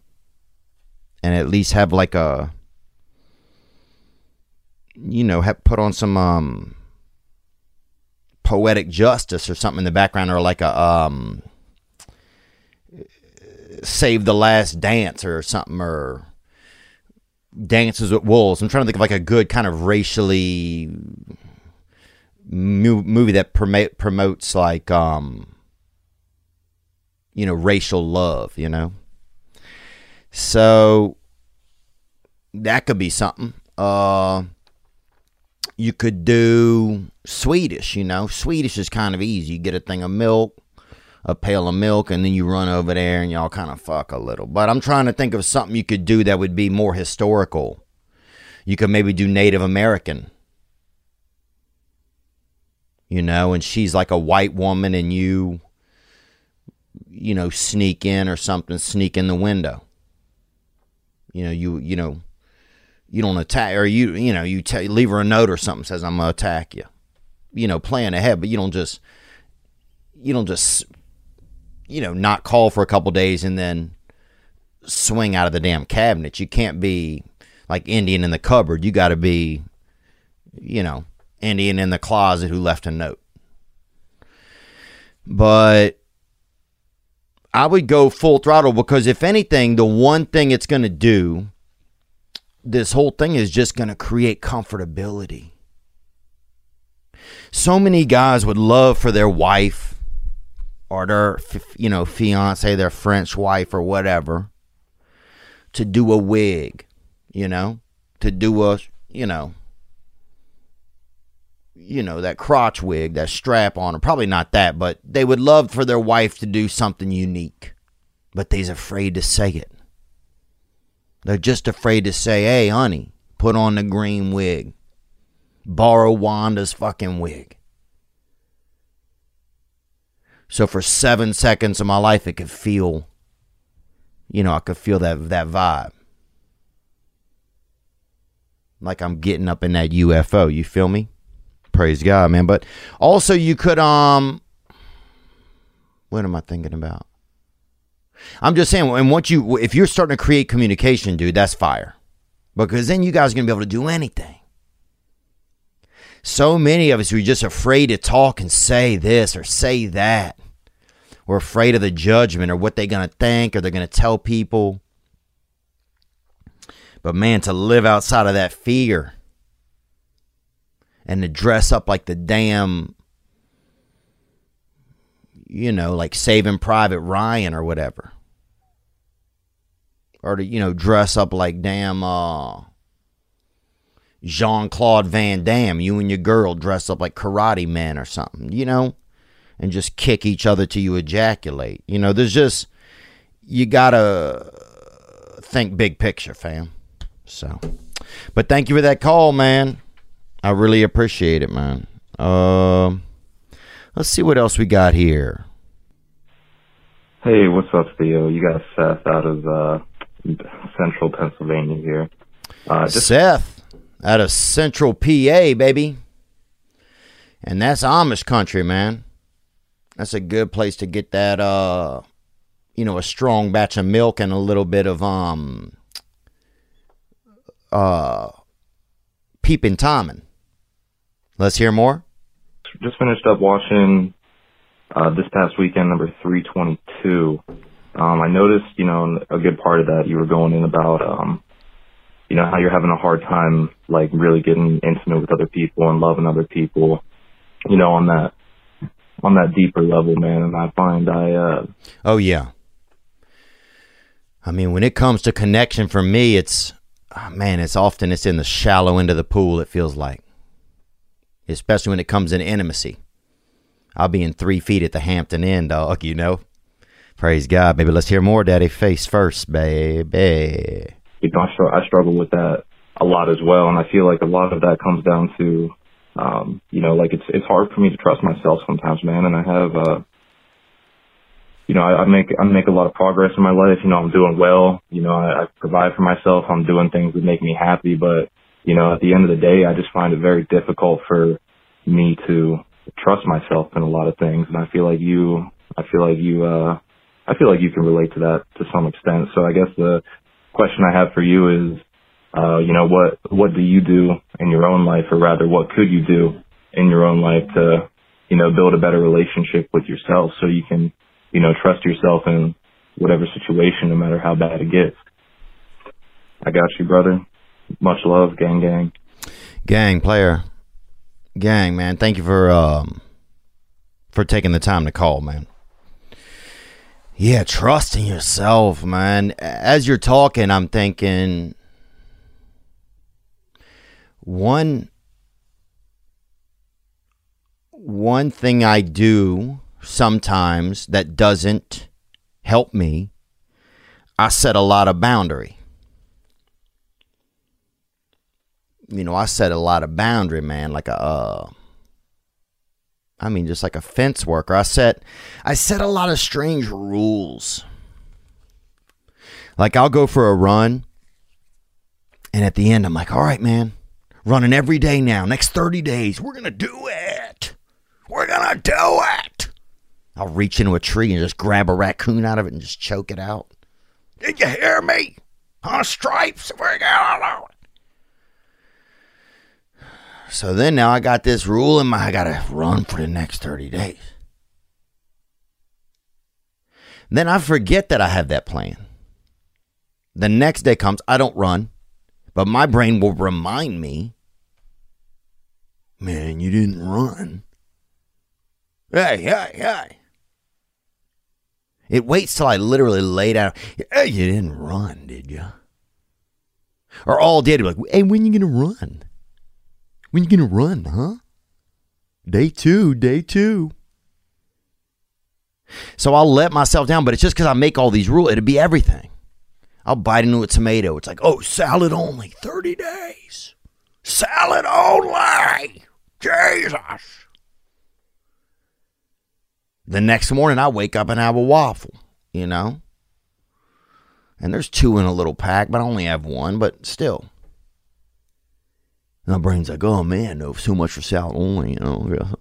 and at least have like a you know have put on some um poetic justice or something in the background or like a um save the last dance or something or dances with wolves. I'm trying to think of like a good kind of racially mo- movie that promote, promotes like um you know racial love you know so that could be something uh you could do Swedish, you know. Swedish is kind of easy. You get a thing of milk, a pail of milk and then you run over there and y'all kind of fuck a little. But I'm trying to think of something you could do that would be more historical. You could maybe do Native American. You know, and she's like a white woman and you you know sneak in or something, sneak in the window. You know, you you know you don't attack or you you know you t- leave her a note or something says I'm gonna attack you. You know, plan ahead, but you don't just you don't just you know not call for a couple days and then swing out of the damn cabinet. You can't be like Indian in the cupboard. You got to be you know Indian in the closet who left a note. But I would go full throttle because if anything, the one thing it's going to do this whole thing is just going to create comfortability. So many guys would love for their wife or their you know fiance, their French wife or whatever to do a wig, you know, to do a, you know, you know, that crotch wig, that strap on, or probably not that, but they would love for their wife to do something unique. But they's afraid to say it. They're just afraid to say, hey, honey, put on the green wig. Borrow Wanda's fucking wig. So for seven seconds of my life, it could feel, you know, I could feel that that vibe. Like I'm getting up in that UFO. You feel me? Praise God, man. But also you could um what am I thinking about? I'm just saying, and once you, if you're starting to create communication, dude, that's fire. Because then you guys are to be able to do anything. So many of us, we're just afraid to talk and say this or say that. We're afraid of the judgment or what they're to think or they're to tell people. But man, to live outside of that fear and to dress up like the damn you know, like Saving Private Ryan or whatever. Or to, you know, dress up like damn uh, Jean Claude Van Damme. You and your girl dress up like karate men or something, you know, and just kick each other till you ejaculate. You know, there's just, you gotta think big picture, fam. So, but thank you for that call, man. I really appreciate it, man. Um, Let's see what else we got here. Hey, what's up, Theo? You got Seth out of uh, Central Pennsylvania here. Uh, just- Seth out of Central PA, baby. And that's Amish country, man. That's a good place to get that uh you know, a strong batch of milk and a little bit of um uh peeping tommen. Let's hear more just finished up watching uh, this past weekend number 322. Um, I noticed, you know, a good part of that you were going in about, um, you know, how you're having a hard time, like really getting intimate with other people and loving other people, you know, on that, on that deeper level, man. And I find I, uh, oh yeah. I mean, when it comes to connection for me, it's, oh, man, it's often, it's in the shallow end of the pool. It feels like especially when it comes in intimacy. I'll be in three feet at the Hampton Inn, dog, you know. Praise God. Maybe let's hear more, Daddy. Face first, baby. You know, I, str- I struggle with that a lot as well, and I feel like a lot of that comes down to, um, you know, like it's it's hard for me to trust myself sometimes, man. And I have, uh, you know, I, I make I make a lot of progress in my life. You know, I'm doing well. You know, I, I provide for myself. I'm doing things that make me happy, but you know, at the end of the day, I just find it very difficult for me to trust myself in a lot of things. And I feel like you, I feel like you, uh, I feel like you can relate to that to some extent. So I guess the question I have for you is, uh, you know, what, what do you do in your own life or rather what could you do in your own life to, you know, build a better relationship with yourself so you can, you know, trust yourself in whatever situation, no matter how bad it gets. I got you, brother. Much love, gang, gang. Gang player, gang man. Thank you for um for taking the time to call, man. Yeah, trusting yourself, man. As you're talking, I'm thinking one one thing I do sometimes that doesn't help me, I set a lot of boundary. You know, I set a lot of boundary, man, like a uh, I mean just like a fence worker. I set I set a lot of strange rules. Like I'll go for a run and at the end I'm like, "All right, man, running every day now. Next 30 days, we're going to do it. We're going to do it." I'll reach into a tree and just grab a raccoon out of it and just choke it out. Did you hear me? Huh, stripes, we're going So then now I got this rule in my I gotta run for the next 30 days. Then I forget that I have that plan. The next day comes, I don't run, but my brain will remind me, man, you didn't run. Hey, hey, hey. It waits till I literally lay down. Hey, you didn't run, did you? Or all day, to be like, hey, when you gonna run? When you gonna run, huh? Day two, day two. So I'll let myself down, but it's just because I make all these rules. It'd be everything. I'll bite into a tomato. It's like, oh, salad only, 30 days. Salad only. Jesus. The next morning, I wake up and have a waffle, you know? And there's two in a little pack, but I only have one, but still. And my brain's like, oh man, no, so much for salad only, you know?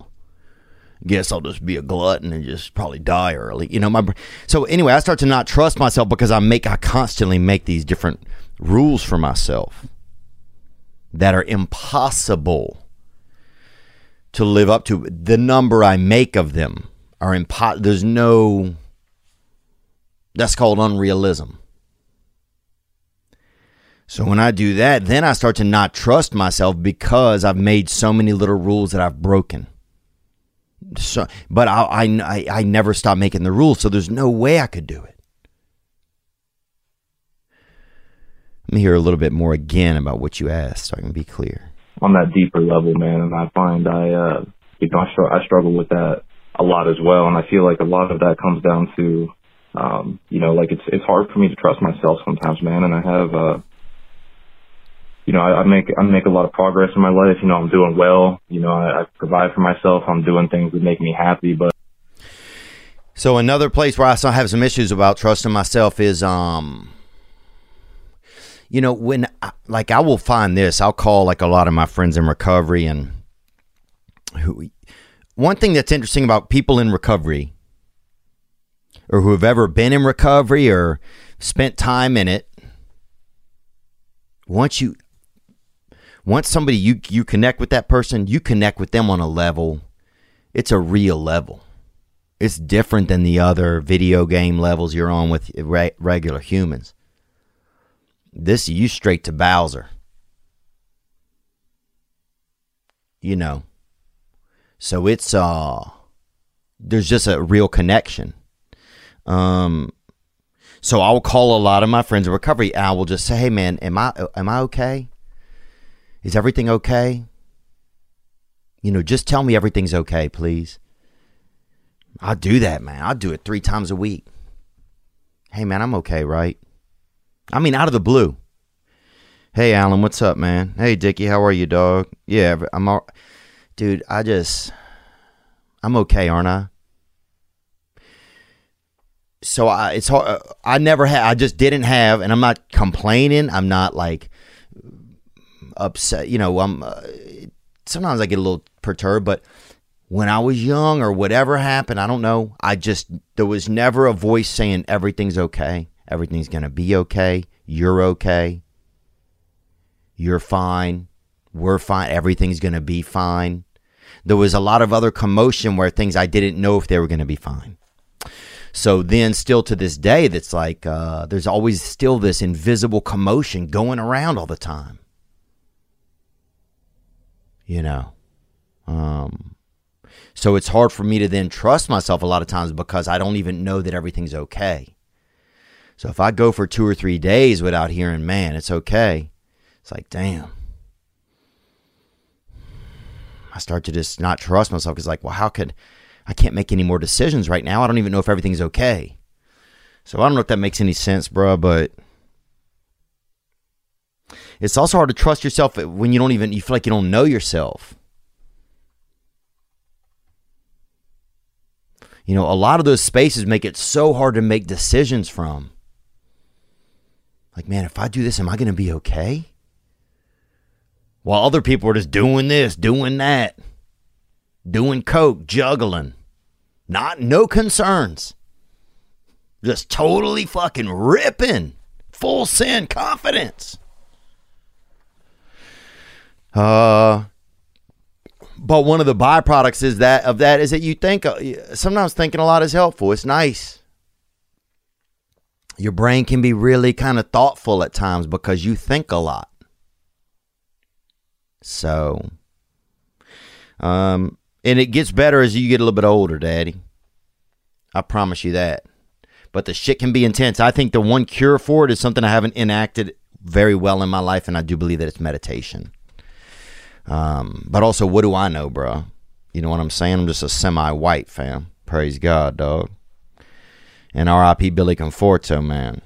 Guess I'll just be a glutton and just probably die early, you know. My so anyway, I start to not trust myself because I make I constantly make these different rules for myself that are impossible to live up to. The number I make of them are impo- There's no. That's called unrealism. So when I do that, then I start to not trust myself because I've made so many little rules that I've broken. So, but I, I, I never stop making the rules, so there's no way I could do it. Let me hear a little bit more again about what you asked, so I can be clear. on that deeper level, man. And I find I, uh, you know, I, str- I struggle with that a lot as well. And I feel like a lot of that comes down to, um, you know, like it's, it's hard for me to trust myself sometimes, man. And I have, uh, you know, I, I make, I make a lot of progress in my life. You know, I'm doing well. You know, I, I provide for myself. I'm doing things that make me happy, but So another place where I still have some issues about trusting myself is, um, you know, when I, like I will find this, I'll call like a lot of my friends in recovery, and who. One thing that's interesting about people in recovery, or who have ever been in recovery or spent time in it, once you, once somebody you you connect with that person, you connect with them on a level. It's a real level it's different than the other video game levels you're on with re- regular humans. This you straight to Bowser. You know. So it's uh there's just a real connection. Um so I'll call a lot of my friends in recovery and I will just say, "Hey man, am I am I okay? Is everything okay? You know, just tell me everything's okay, please." I'll do that, man. I'll do it three times a week. Hey, man, I'm okay, right? I mean, out of the blue. Hey, Alan, what's up, man? Hey, Dickie, how are you, dog? Yeah, I'm all. Dude, I just. I'm okay, aren't I? So I, it's hard. Uh, I never had. I just didn't have, and I'm not complaining. I'm not like upset. You know, I'm. Uh, sometimes I get a little perturbed, but when I was young or whatever happened, I don't know. I just, there was never a voice saying everything's okay. Everything's to be okay. You're okay. You're fine. We're fine. Everything's to be fine. There was a lot of other commotion where things I didn't know if they were to be fine. So then, still to this day, that's like uh, there's always still this invisible commotion going around all the time. You know. Um, so it's hard for me to then trust myself a lot of times because I don't even know that everything's okay. So if I go for two or three days without hearing, man, it's okay, it's like, damn. I start to just not trust myself because, like, well, how could I can't make any more decisions right now. I don't even know if everything's okay. So I don't know if that makes any sense, bro, but it's also hard to trust yourself when you don't even you feel like you don't know yourself. You know, a lot of those spaces make it so hard to make decisions from. Like, man, if I do this, am I going to be okay? While other people are just doing this, doing that, doing coke, juggling, not no concerns, just totally fucking ripping, full sin confidence. Uh, but one of the byproducts is that of that is that you think uh, sometimes thinking a lot is helpful. It's nice. Your brain can be really kind of thoughtful at times because you think a lot. So, um, and it gets better as you get a little bit older, Daddy. I promise you that. But the shit can be intense. I think the one cure for it is something I haven't enacted very well in my life, and I do believe that it's meditation. Um, but also, what do I know, bro? You know what I'm saying? I'm just a semi-white fam. Praise God, dog. And R.I.P. Billy Conforto, man.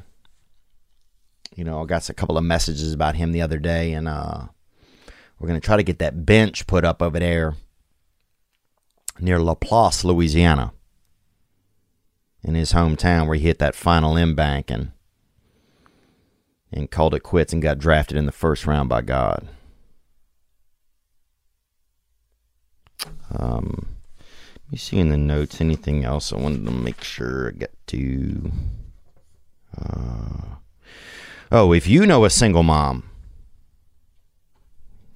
You know, I got a couple of messages about him the other day, and uh, we're gonna try to get that bench put up over there near Laplace, Louisiana, in his hometown, where he hit that final M bank and and called it quits and got drafted in the first round by God. Um, let me see in the notes anything else I wanted to make sure I get to. Uh, oh, if you know a single mom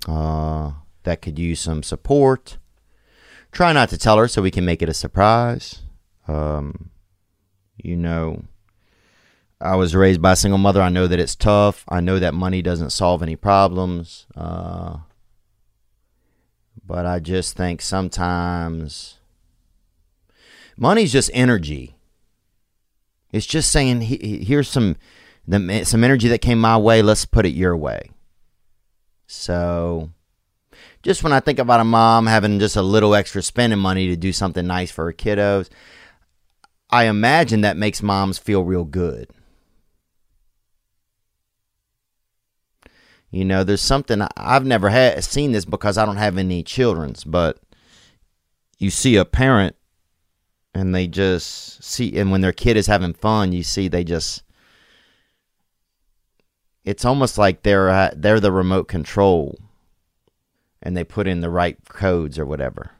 uh, that could use some support, try not to tell her so we can make it a surprise. Um, you know, I was raised by a single mother. I know that it's tough. I know that money doesn't solve any problems. Uh, but I just think sometimes money's just energy. It's just saying, here's some some energy that came my way. Let's put it your way. So, just when I think about a mom having just a little extra spending money to do something nice for her kiddos, I imagine that makes moms feel real good. You know, there's something I've never had seen this because I don't have any children's, but you see a parent and they just see and when their kid is having fun, you see they just it's almost like they're uh, they're the remote control and they put in the right codes or whatever.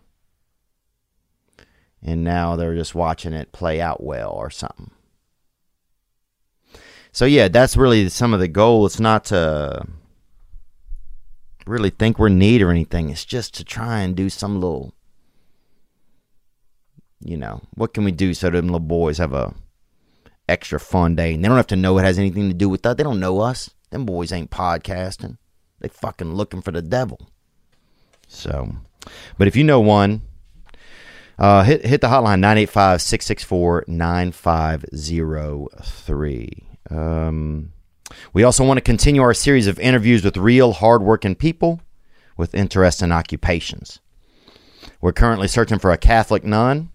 And now they're just watching it play out well or something. So yeah, that's really some of the goal. It's not to really think we're neat or anything. It's just to try and do some little, you know, what can we do so them little boys have a extra fun day and they don't have to know it has anything to do with that. They don't know us. Them boys ain't podcasting. They fucking looking for the devil. So, but if you know one, uh, hit hit the hotline 985-664-9503. Um, we also want to continue our series of interviews with real hardworking people with interesting occupations. We're currently searching for a Catholic nun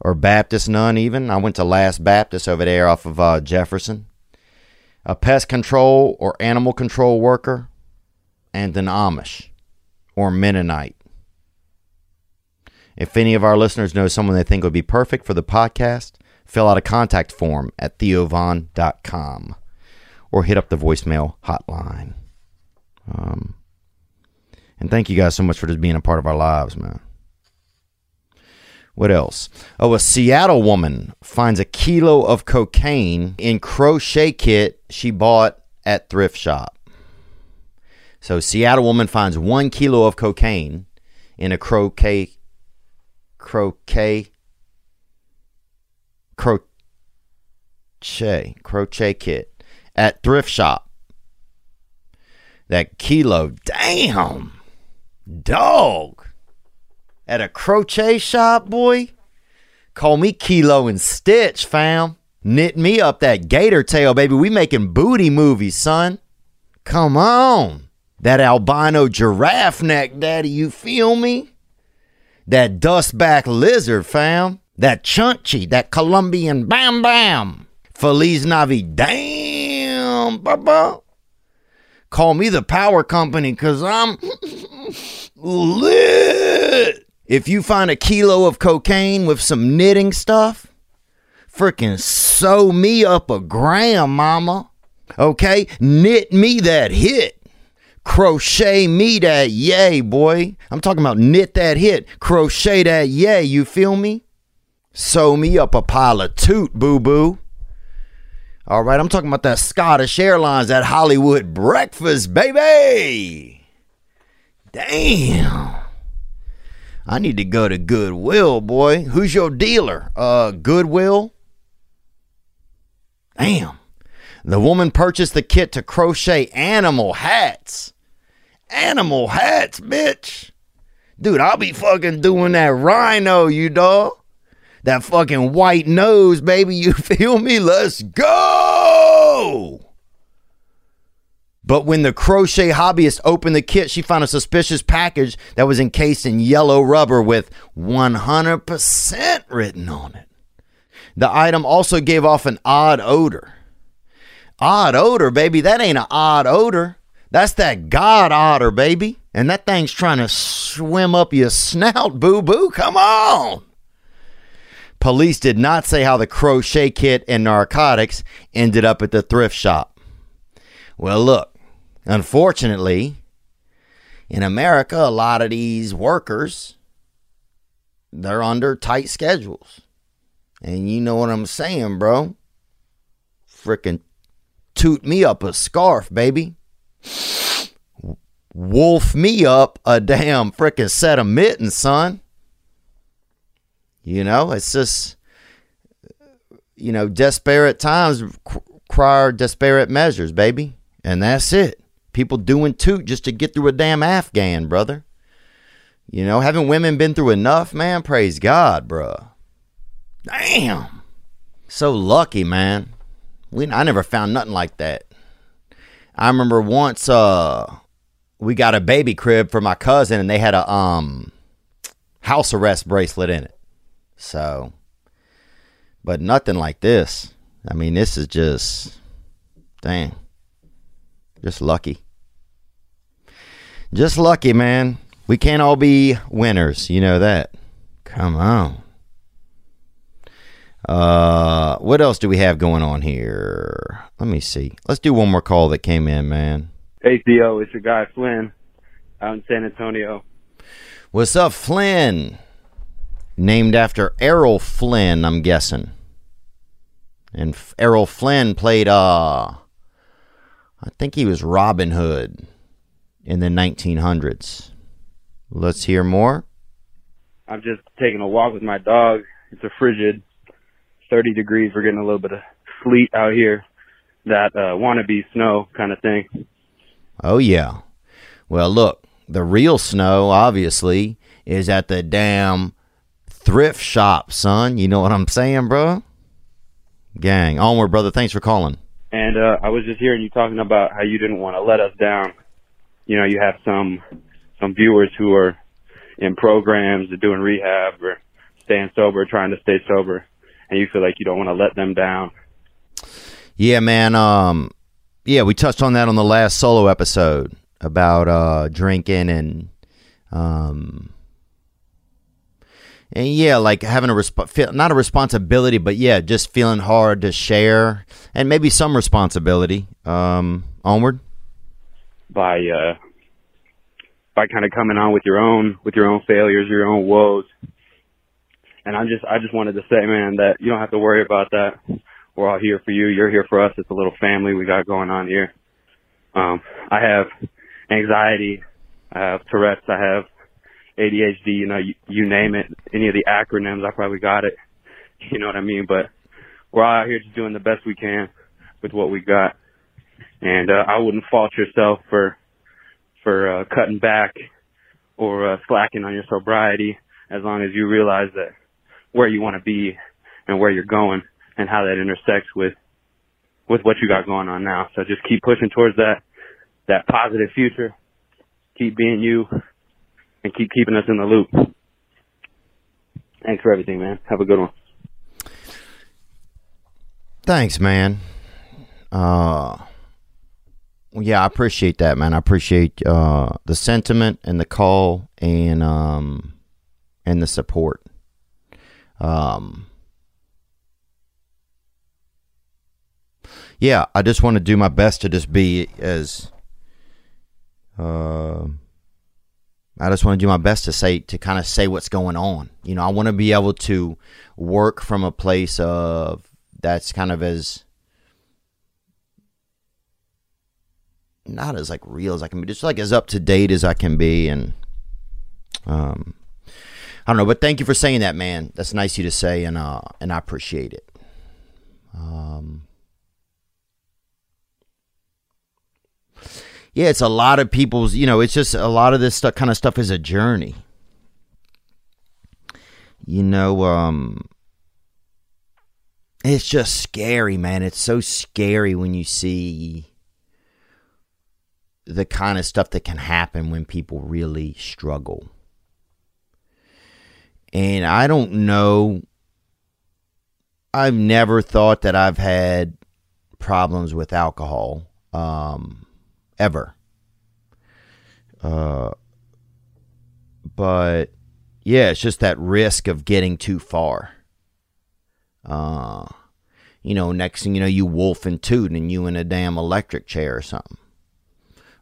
or Baptist nun, even. I went to Last Baptist over there off of uh, Jefferson. A pest control or animal control worker, and an Amish or Mennonite. If any of our listeners know someone they think would be perfect for the podcast, fill out a contact form at theovon.com or hit up the voicemail hotline. Um, and thank you guys so much for just being a part of our lives, man. What else? Oh, a Seattle woman finds a kilo of cocaine in crochet kit she bought at thrift shop. So, Seattle woman finds one kilo of cocaine in a croquet, croquet, crochet, crochet kit at thrift shop. That kilo, damn, dog. At a crochet shop, boy. Call me Kilo and Stitch, fam. Knit me up that gator tail, baby. We making booty movies, son. Come on. That albino giraffe neck, daddy. You feel me? That dustback lizard, fam. That chunchi, that Colombian bam bam. Feliz Navi, papa. Call me the power company because I'm lit. If you find a kilo of cocaine with some knitting stuff, freaking sew me up a gram, mama. Okay? Knit me that hit. Crochet me that yay, boy. I'm talking about knit that hit. Crochet that yay, you feel me? Sew me up a pile of toot, boo boo. All right, I'm talking about that Scottish Airlines, that Hollywood breakfast, baby. Damn. I need to go to Goodwill, boy. Who's your dealer? Uh, Goodwill? Damn. The woman purchased the kit to crochet animal hats. Animal hats, bitch. Dude, I'll be fucking doing that rhino, you dog. That fucking white nose, baby. You feel me? Let's go. But when the crochet hobbyist opened the kit, she found a suspicious package that was encased in yellow rubber with 100% written on it. The item also gave off an odd odor. Odd odor, baby. That ain't an odd odor. That's that God otter, baby. And that thing's trying to swim up your snout, boo boo. Come on. Police did not say how the crochet kit and narcotics ended up at the thrift shop. Well, look, unfortunately, in America, a lot of these workers they're under tight schedules. And you know what I'm saying, bro? Frickin' toot me up a scarf, baby. Wolf me up a damn frickin' set of mittens, son. You know, it's just, you know, desperate times require desperate measures, baby. And that's it. People doing toot just to get through a damn Afghan, brother. You know, haven't women been through enough, man? Praise God, bruh. Damn. So lucky, man. We I never found nothing like that. I remember once uh we got a baby crib for my cousin and they had a um house arrest bracelet in it. So but nothing like this. I mean, this is just dang. Just lucky. Just lucky, man. We can't all be winners, you know that. Come on. Uh, what else do we have going on here? Let me see. Let's do one more call that came in, man. Hey Theo, it's your guy Flynn out in San Antonio. What's up, Flynn? Named after Errol Flynn, I'm guessing. And F- Errol Flynn played, uh, I think he was Robin Hood in the 1900s. Let's hear more. I'm just taking a walk with my dog. It's a frigid 30 degrees. We're getting a little bit of sleet out here. That uh, wannabe snow kind of thing. Oh, yeah. Well, look, the real snow, obviously, is at the damn thrift shop, son. You know what I'm saying, bro? Gang. Onward, brother. Thanks for calling. And uh, I was just hearing you talking about how you didn't want to let us down. You know, you have some some viewers who are in programs or doing rehab or staying sober, trying to stay sober, and you feel like you don't want to let them down. Yeah, man. Um, yeah, we touched on that on the last solo episode about uh drinking and um and yeah, like having a resp- not a responsibility, but yeah, just feeling hard to share and maybe some responsibility. Um, onward. By uh by kind of coming on with your own with your own failures, your own woes. And I just I just wanted to say, man, that you don't have to worry about that. We're all here for you. You're here for us. It's a little family we got going on here. Um, I have anxiety. I have Tourette's. I have ADHD. You know, you, you name it. Any of the acronyms, I probably got it. You know what I mean? But we're all out here just doing the best we can with what we got. And uh, I wouldn't fault yourself for for uh, cutting back or uh, slacking on your sobriety as long as you realize that where you want to be and where you're going and how that intersects with with what you got going on now. So just keep pushing towards that that positive future. Keep being you and keep keeping us in the loop. thanks for everything, man. Have a good one. Thanks, man. Uh, yeah, I appreciate that, man. I appreciate uh, the sentiment and the call and um, and the support. Um, yeah, I just want to do my best to just be as. Uh, I just want to do my best to say to kind of say what's going on. You know, I want to be able to work from a place of that's kind of as not as like real as I can be, just like as up to date as I can be, and um, I don't know. But thank you for saying that, man. That's nice of you to say, and uh, and I appreciate it. Um, yeah, it's a lot of people's. You know, it's just a lot of this stuff, kind of stuff, is a journey. You know, um, it's just scary, man. It's so scary when you see the kind of stuff that can happen when people really struggle. And I don't know. I've never thought that I've had problems with alcohol um, ever. Uh, but yeah, it's just that risk of getting too far. Uh, you know, next thing you know, you wolf and toot and you in a damn electric chair or something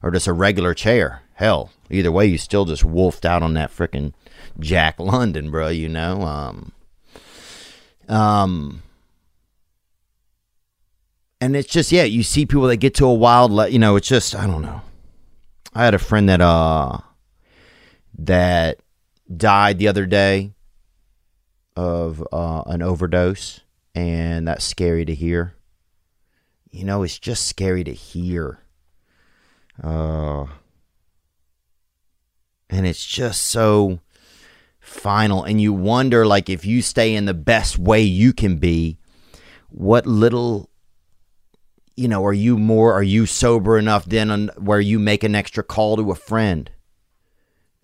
or just a regular chair. Hell, either way, you still just wolfed out on that freaking Jack London, bro. You know, um, um, and it's just yeah, you see people that get to a wild, le- you know, it's just I don't know. I had a friend that uh that died the other day of uh, an overdose, and that's scary to hear. You know, it's just scary to hear uh, and it's just so final. And you wonder, like, if you stay in the best way you can be, what little, you know, are you more, are you sober enough then where you make an extra call to a friend?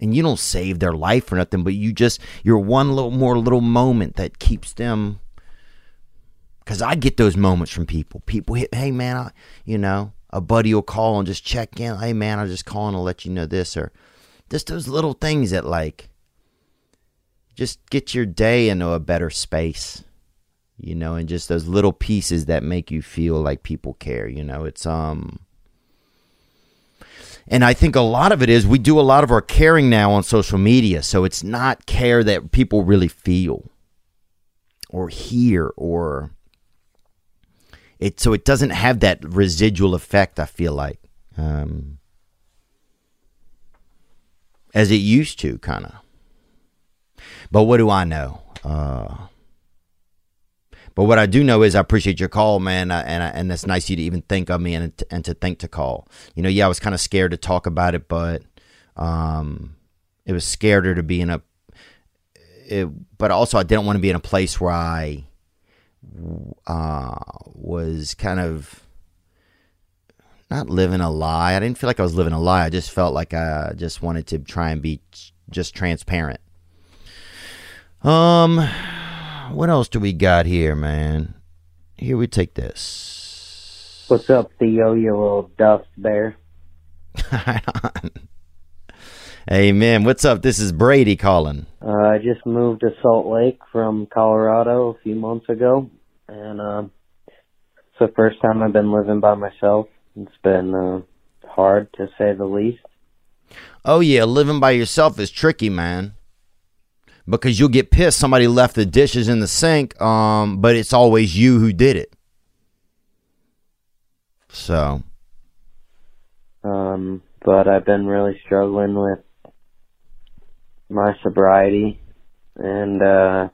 And you don't save their life or nothing, but you just, you're one little more little moment that keeps them. Because I get those moments from people. People hit, hey, man, I, you know, a buddy will call and just check in. Hey man, I'm just calling to let you know this or just those little things that like just get your day into a better space. You know, and just those little pieces that make you feel like people care, you know. It's um and I think a lot of it is we do a lot of our caring now on social media, so it's not care that people really feel or hear or it so it doesn't have that residual effect. I feel like um, as it used to, kind of. But what do I know? Uh, but what I do know is I appreciate your call, man, uh, and and it's nice of you to even think of me and and to think to call. You know, yeah, I was kind of scared to talk about it, but um, it was scarier to be in a. It, but also, I didn't want to be in a place where I uh, was kind of not living a lie. I didn't feel like I was living a lie. I just felt like I just wanted to try and be just transparent. Um, what else do we got here, man? Here we take this. What's up, Theo, you little dust bear? hey, man, what's up? This is Brady calling. Uh, I just moved to Salt Lake from Colorado a few months ago, and uh, it's the first time I've been living by myself. It's been uh, hard to say the least. Oh yeah, living by yourself is tricky, man. Because you'll get pissed somebody left the dishes in the sink, um, but it's always you who did it. So, um, but I've been really struggling with my sobriety and uh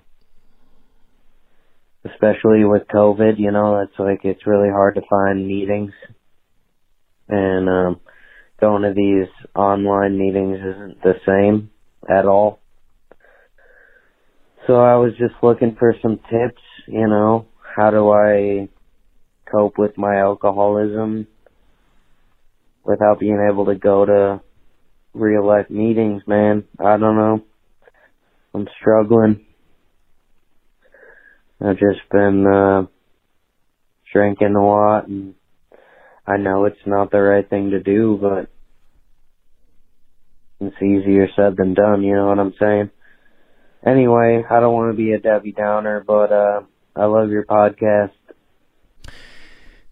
especially with COVID, you know, it's like it's really hard to find meetings. And um going to these online meetings isn't the same at all. So I was just looking for some tips, you know, how do I cope with my alcoholism without being able to go to real life meetings, man. I don't know. I'm struggling. I've just been uh drinking a lot and I know it's not the right thing to do, but it's easier said than done, you know what I'm saying? Anyway, I don't want to be a Debbie Downer, but uh I love your podcast.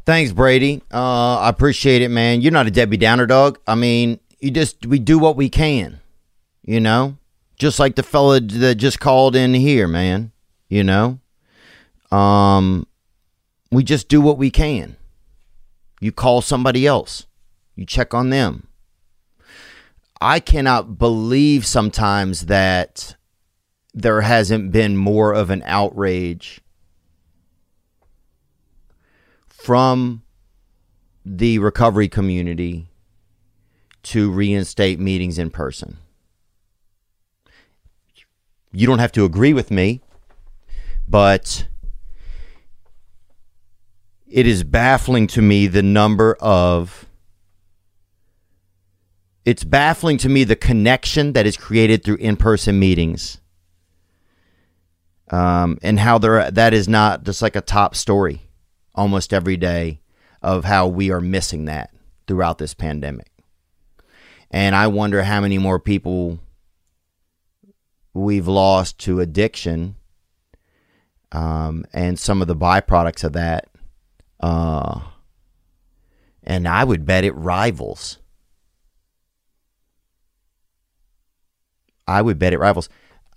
Thanks, Brady. Uh, I appreciate it, man. You're not a Debbie Downer dog. I mean, you just we do what we can, you know, just like the fella that just called in here, man. You know, um, we just do what we can. You call somebody else, you check on them. I cannot believe sometimes that there hasn't been more of an outrage from the recovery community to reinstate meetings in person. You don't have to agree with me, but it is baffling to me the number of it's baffling to me the connection that is created through in-person meetings um, and how there that is not just like a top story almost every day of how we are missing that throughout this pandemic. And I wonder how many more people we've lost to addiction um, and some of the byproducts of that. Uh, and I would bet it rivals. I would bet it rivals.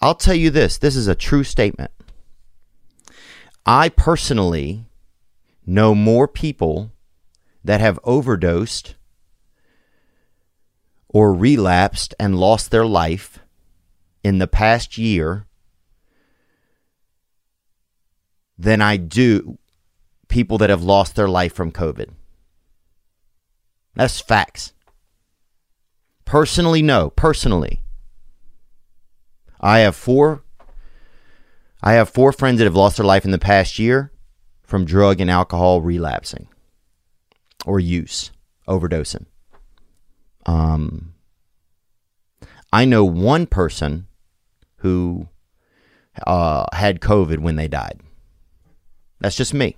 I'll tell you this this is a true statement. I personally know more people that have overdosed or relapsed and lost their life in the past year than I do people that have lost their life from COVID. That's facts. Personally, no. Personally. I have four I have four friends that have lost their life in the past year from drug and alcohol relapsing or use, overdosing. Um, I know one person who uh, had COVID when they died. That's just me.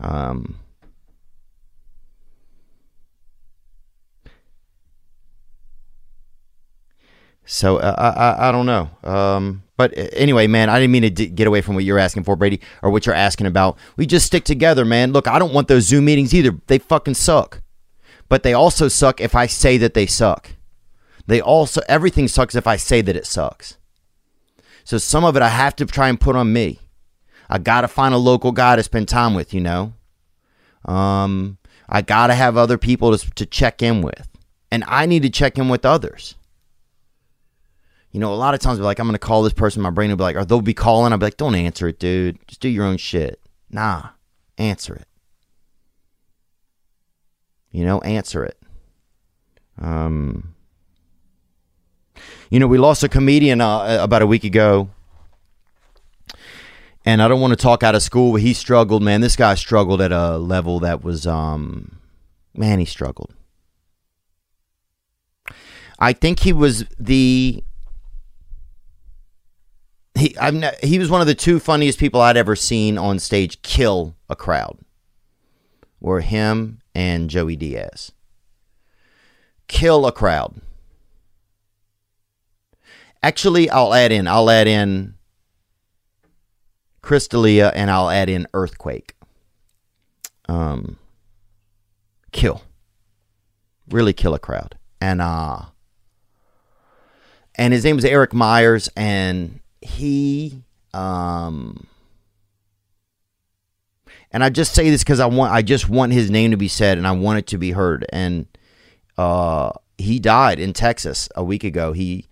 Um, so uh, I, I don't know. Um, but anyway, man, I didn't mean to d- get away from what you're asking for, Brady, or what you're asking about. We just stick together, man. Look, I don't want those Zoom meetings either. They fucking suck. But they also suck if I say that they suck. They also everything sucks if I say that it sucks. So some of it I have to try and put on me. I gotta find a local guy to spend time with, you know. Um, I gotta have other people to, to check in with, and I need to check in with others. You know, a lot of times, I'll be like, I'm gonna call this person. My brain will be like, or they'll be calling. I'll be like, don't answer it, dude. Just do your own shit. Nah, answer it. You know, answer it. Um, you know, we lost a comedian uh, about a week ago, and I don't want to talk out of school, but he struggled, man. This guy struggled at a level that was, um, man, he struggled. I think he was the he I'm ne- he was one of the two funniest people I'd ever seen on stage kill a crowd. Were him and Joey Diaz. Kill a crowd. Actually, I'll add in I'll add in Chris D'Elia and I'll add in Earthquake. Um kill. Really kill a crowd. And uh and his name was Erik Myers and he um and I just say this because I want I just want his name to be said and I want it to be heard. And uh he died in Texas a week ago. He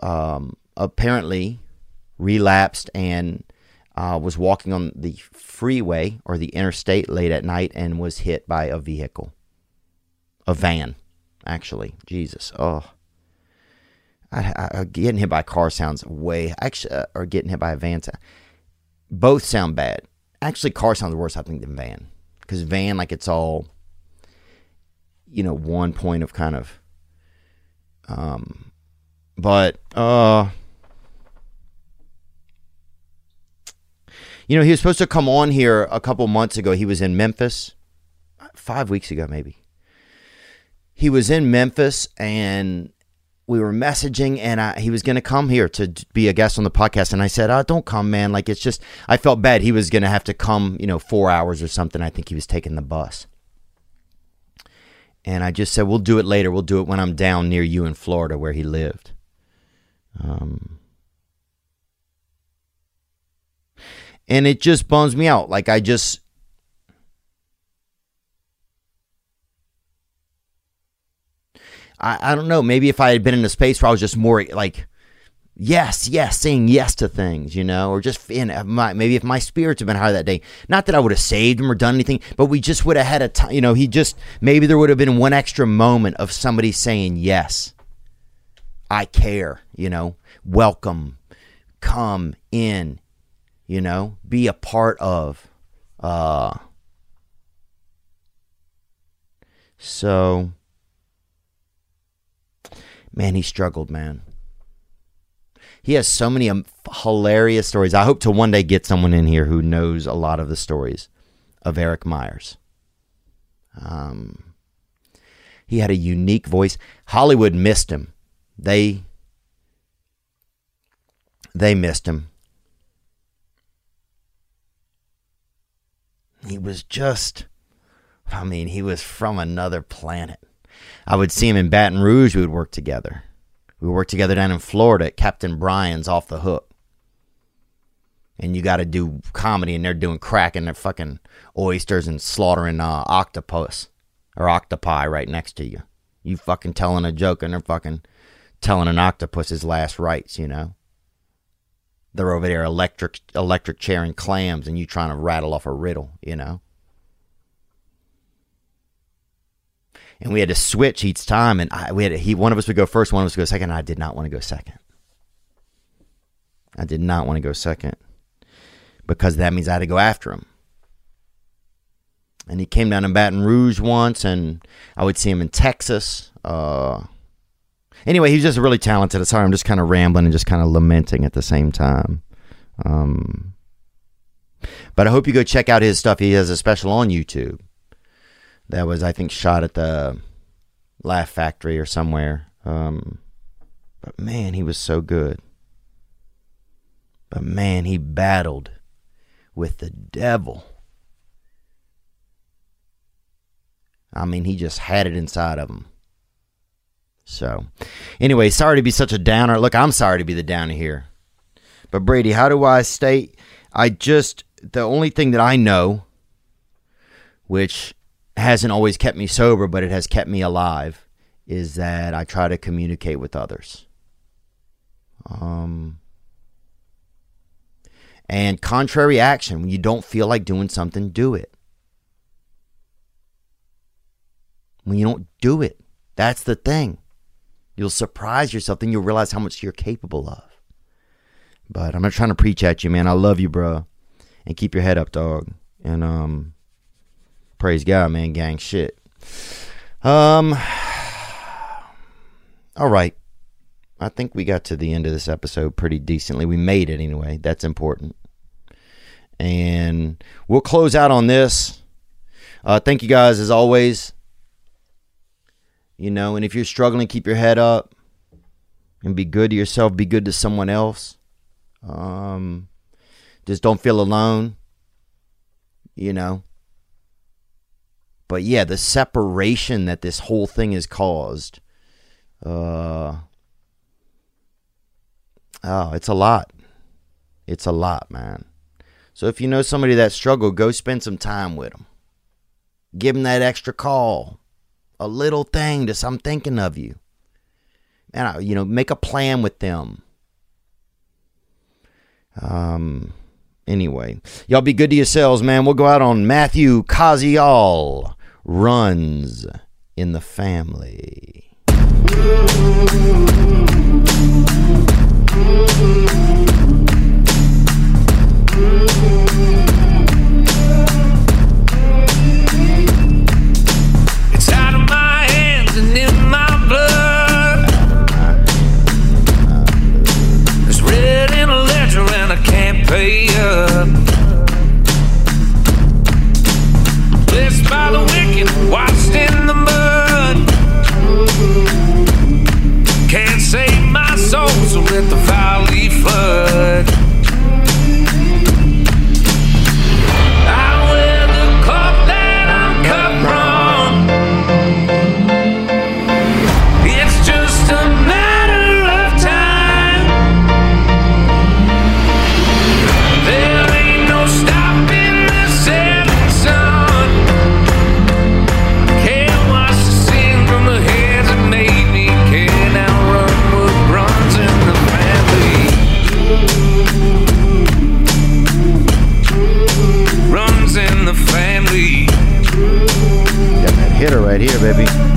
um apparently relapsed and uh, was walking on the freeway or the interstate late at night and was hit by a vehicle. A van, actually. Jesus. Oh. I, I, getting hit by a car sounds way actually, uh, or getting hit by a van. Both sound bad. Actually, car sounds worse, I think, than van because van like it's all, you know, one point of kind of. Um, but uh, You know, he was supposed to come on here a couple months ago. He was in Memphis, five weeks ago, maybe. He was in Memphis and we were messaging and I, he was going to come here to be a guest on the podcast. And I said, oh, don't come, man. Like, it's just, I felt bad. He was going to have to come, you know, four hours or something. I think he was taking the bus. And I just said, we'll do it later. We'll do it when I'm down near you in Florida where he lived. Um, and it just bums me out. Like, I just, I, I don't know. Maybe if I had been in a space where I was just more like, yes, yes, saying yes to things, you know, or just in my, maybe if my spirits had been higher that day, not that I would have saved him or done anything, but we just would have had a time, you know, he just, maybe there would have been one extra moment of somebody saying, yes, I care, you know, welcome, come in, you know, be a part of, uh, so, man, he struggled, man. He has so many um, hilarious stories. I hope to one day get someone in here who knows a lot of the stories of Erik Myers. Um, he had a unique voice. Hollywood missed him. They they missed him. He was just I mean, he was from another planet. I would see him in Baton Rouge. We would work together. We would work together down in Florida at Captain Brian's off the hook. And you got to do comedy, and they're doing crack, and they're fucking oysters and slaughtering uh, octopus or octopi right next to you. You fucking telling a joke, and they're fucking telling an octopus his last rites, you know? They're over there electric electric chair and clams, and you trying to rattle off a riddle, you know? and we had to switch each time. And I, we had he one of us would go first, one of us would go second. And I did not want to go second. I did not want to go second because that means I had to go after him. And he came down to Baton Rouge once, and I would see him in Texas. Uh, anyway, he's just really talented. Sorry, I'm just kind of rambling and just kind of lamenting at the same time. Um, but I hope you go check out his stuff. He has a special on YouTube that was I think shot at the Laugh Factory or somewhere. Um, but man, he was so good. But man, he battled with the devil. I mean, he just had it inside of him. So, anyway, sorry to be such a downer. Look, I'm sorry to be the downer here. But Brady, how do I stay? I just the only thing that I know, which hasn't always kept me sober, but it has kept me alive, is that I try to communicate with others. Um, and contrary action, when you don't feel like doing something, do it. When you don't do it, that's the thing. You'll surprise yourself, then you'll realize how much you're capable of. But I'm not trying to preach at you, man. I love you, bro. And keep your head up, dog. And um praise God, man, gang shit. Um all right. I think we got to the end of this episode pretty decently. We made it anyway. That's important. And we'll close out on this. Uh, thank you guys as always. You know, and if you're struggling, keep your head up and be good to yourself, be good to someone else. Um, just don't feel alone. You know, but yeah, the separation that this whole thing has caused. Uh, oh, it's a lot. It's a lot, man. So if you know somebody that struggled, go spend some time with them. Give them that extra call, a little thing to I'm thinking of you. And I, you know, make a plan with them. Um. Anyway, y'all be good to yourselves, man. We'll go out on Matthew Koziol runs in the family. The valley flood. baby.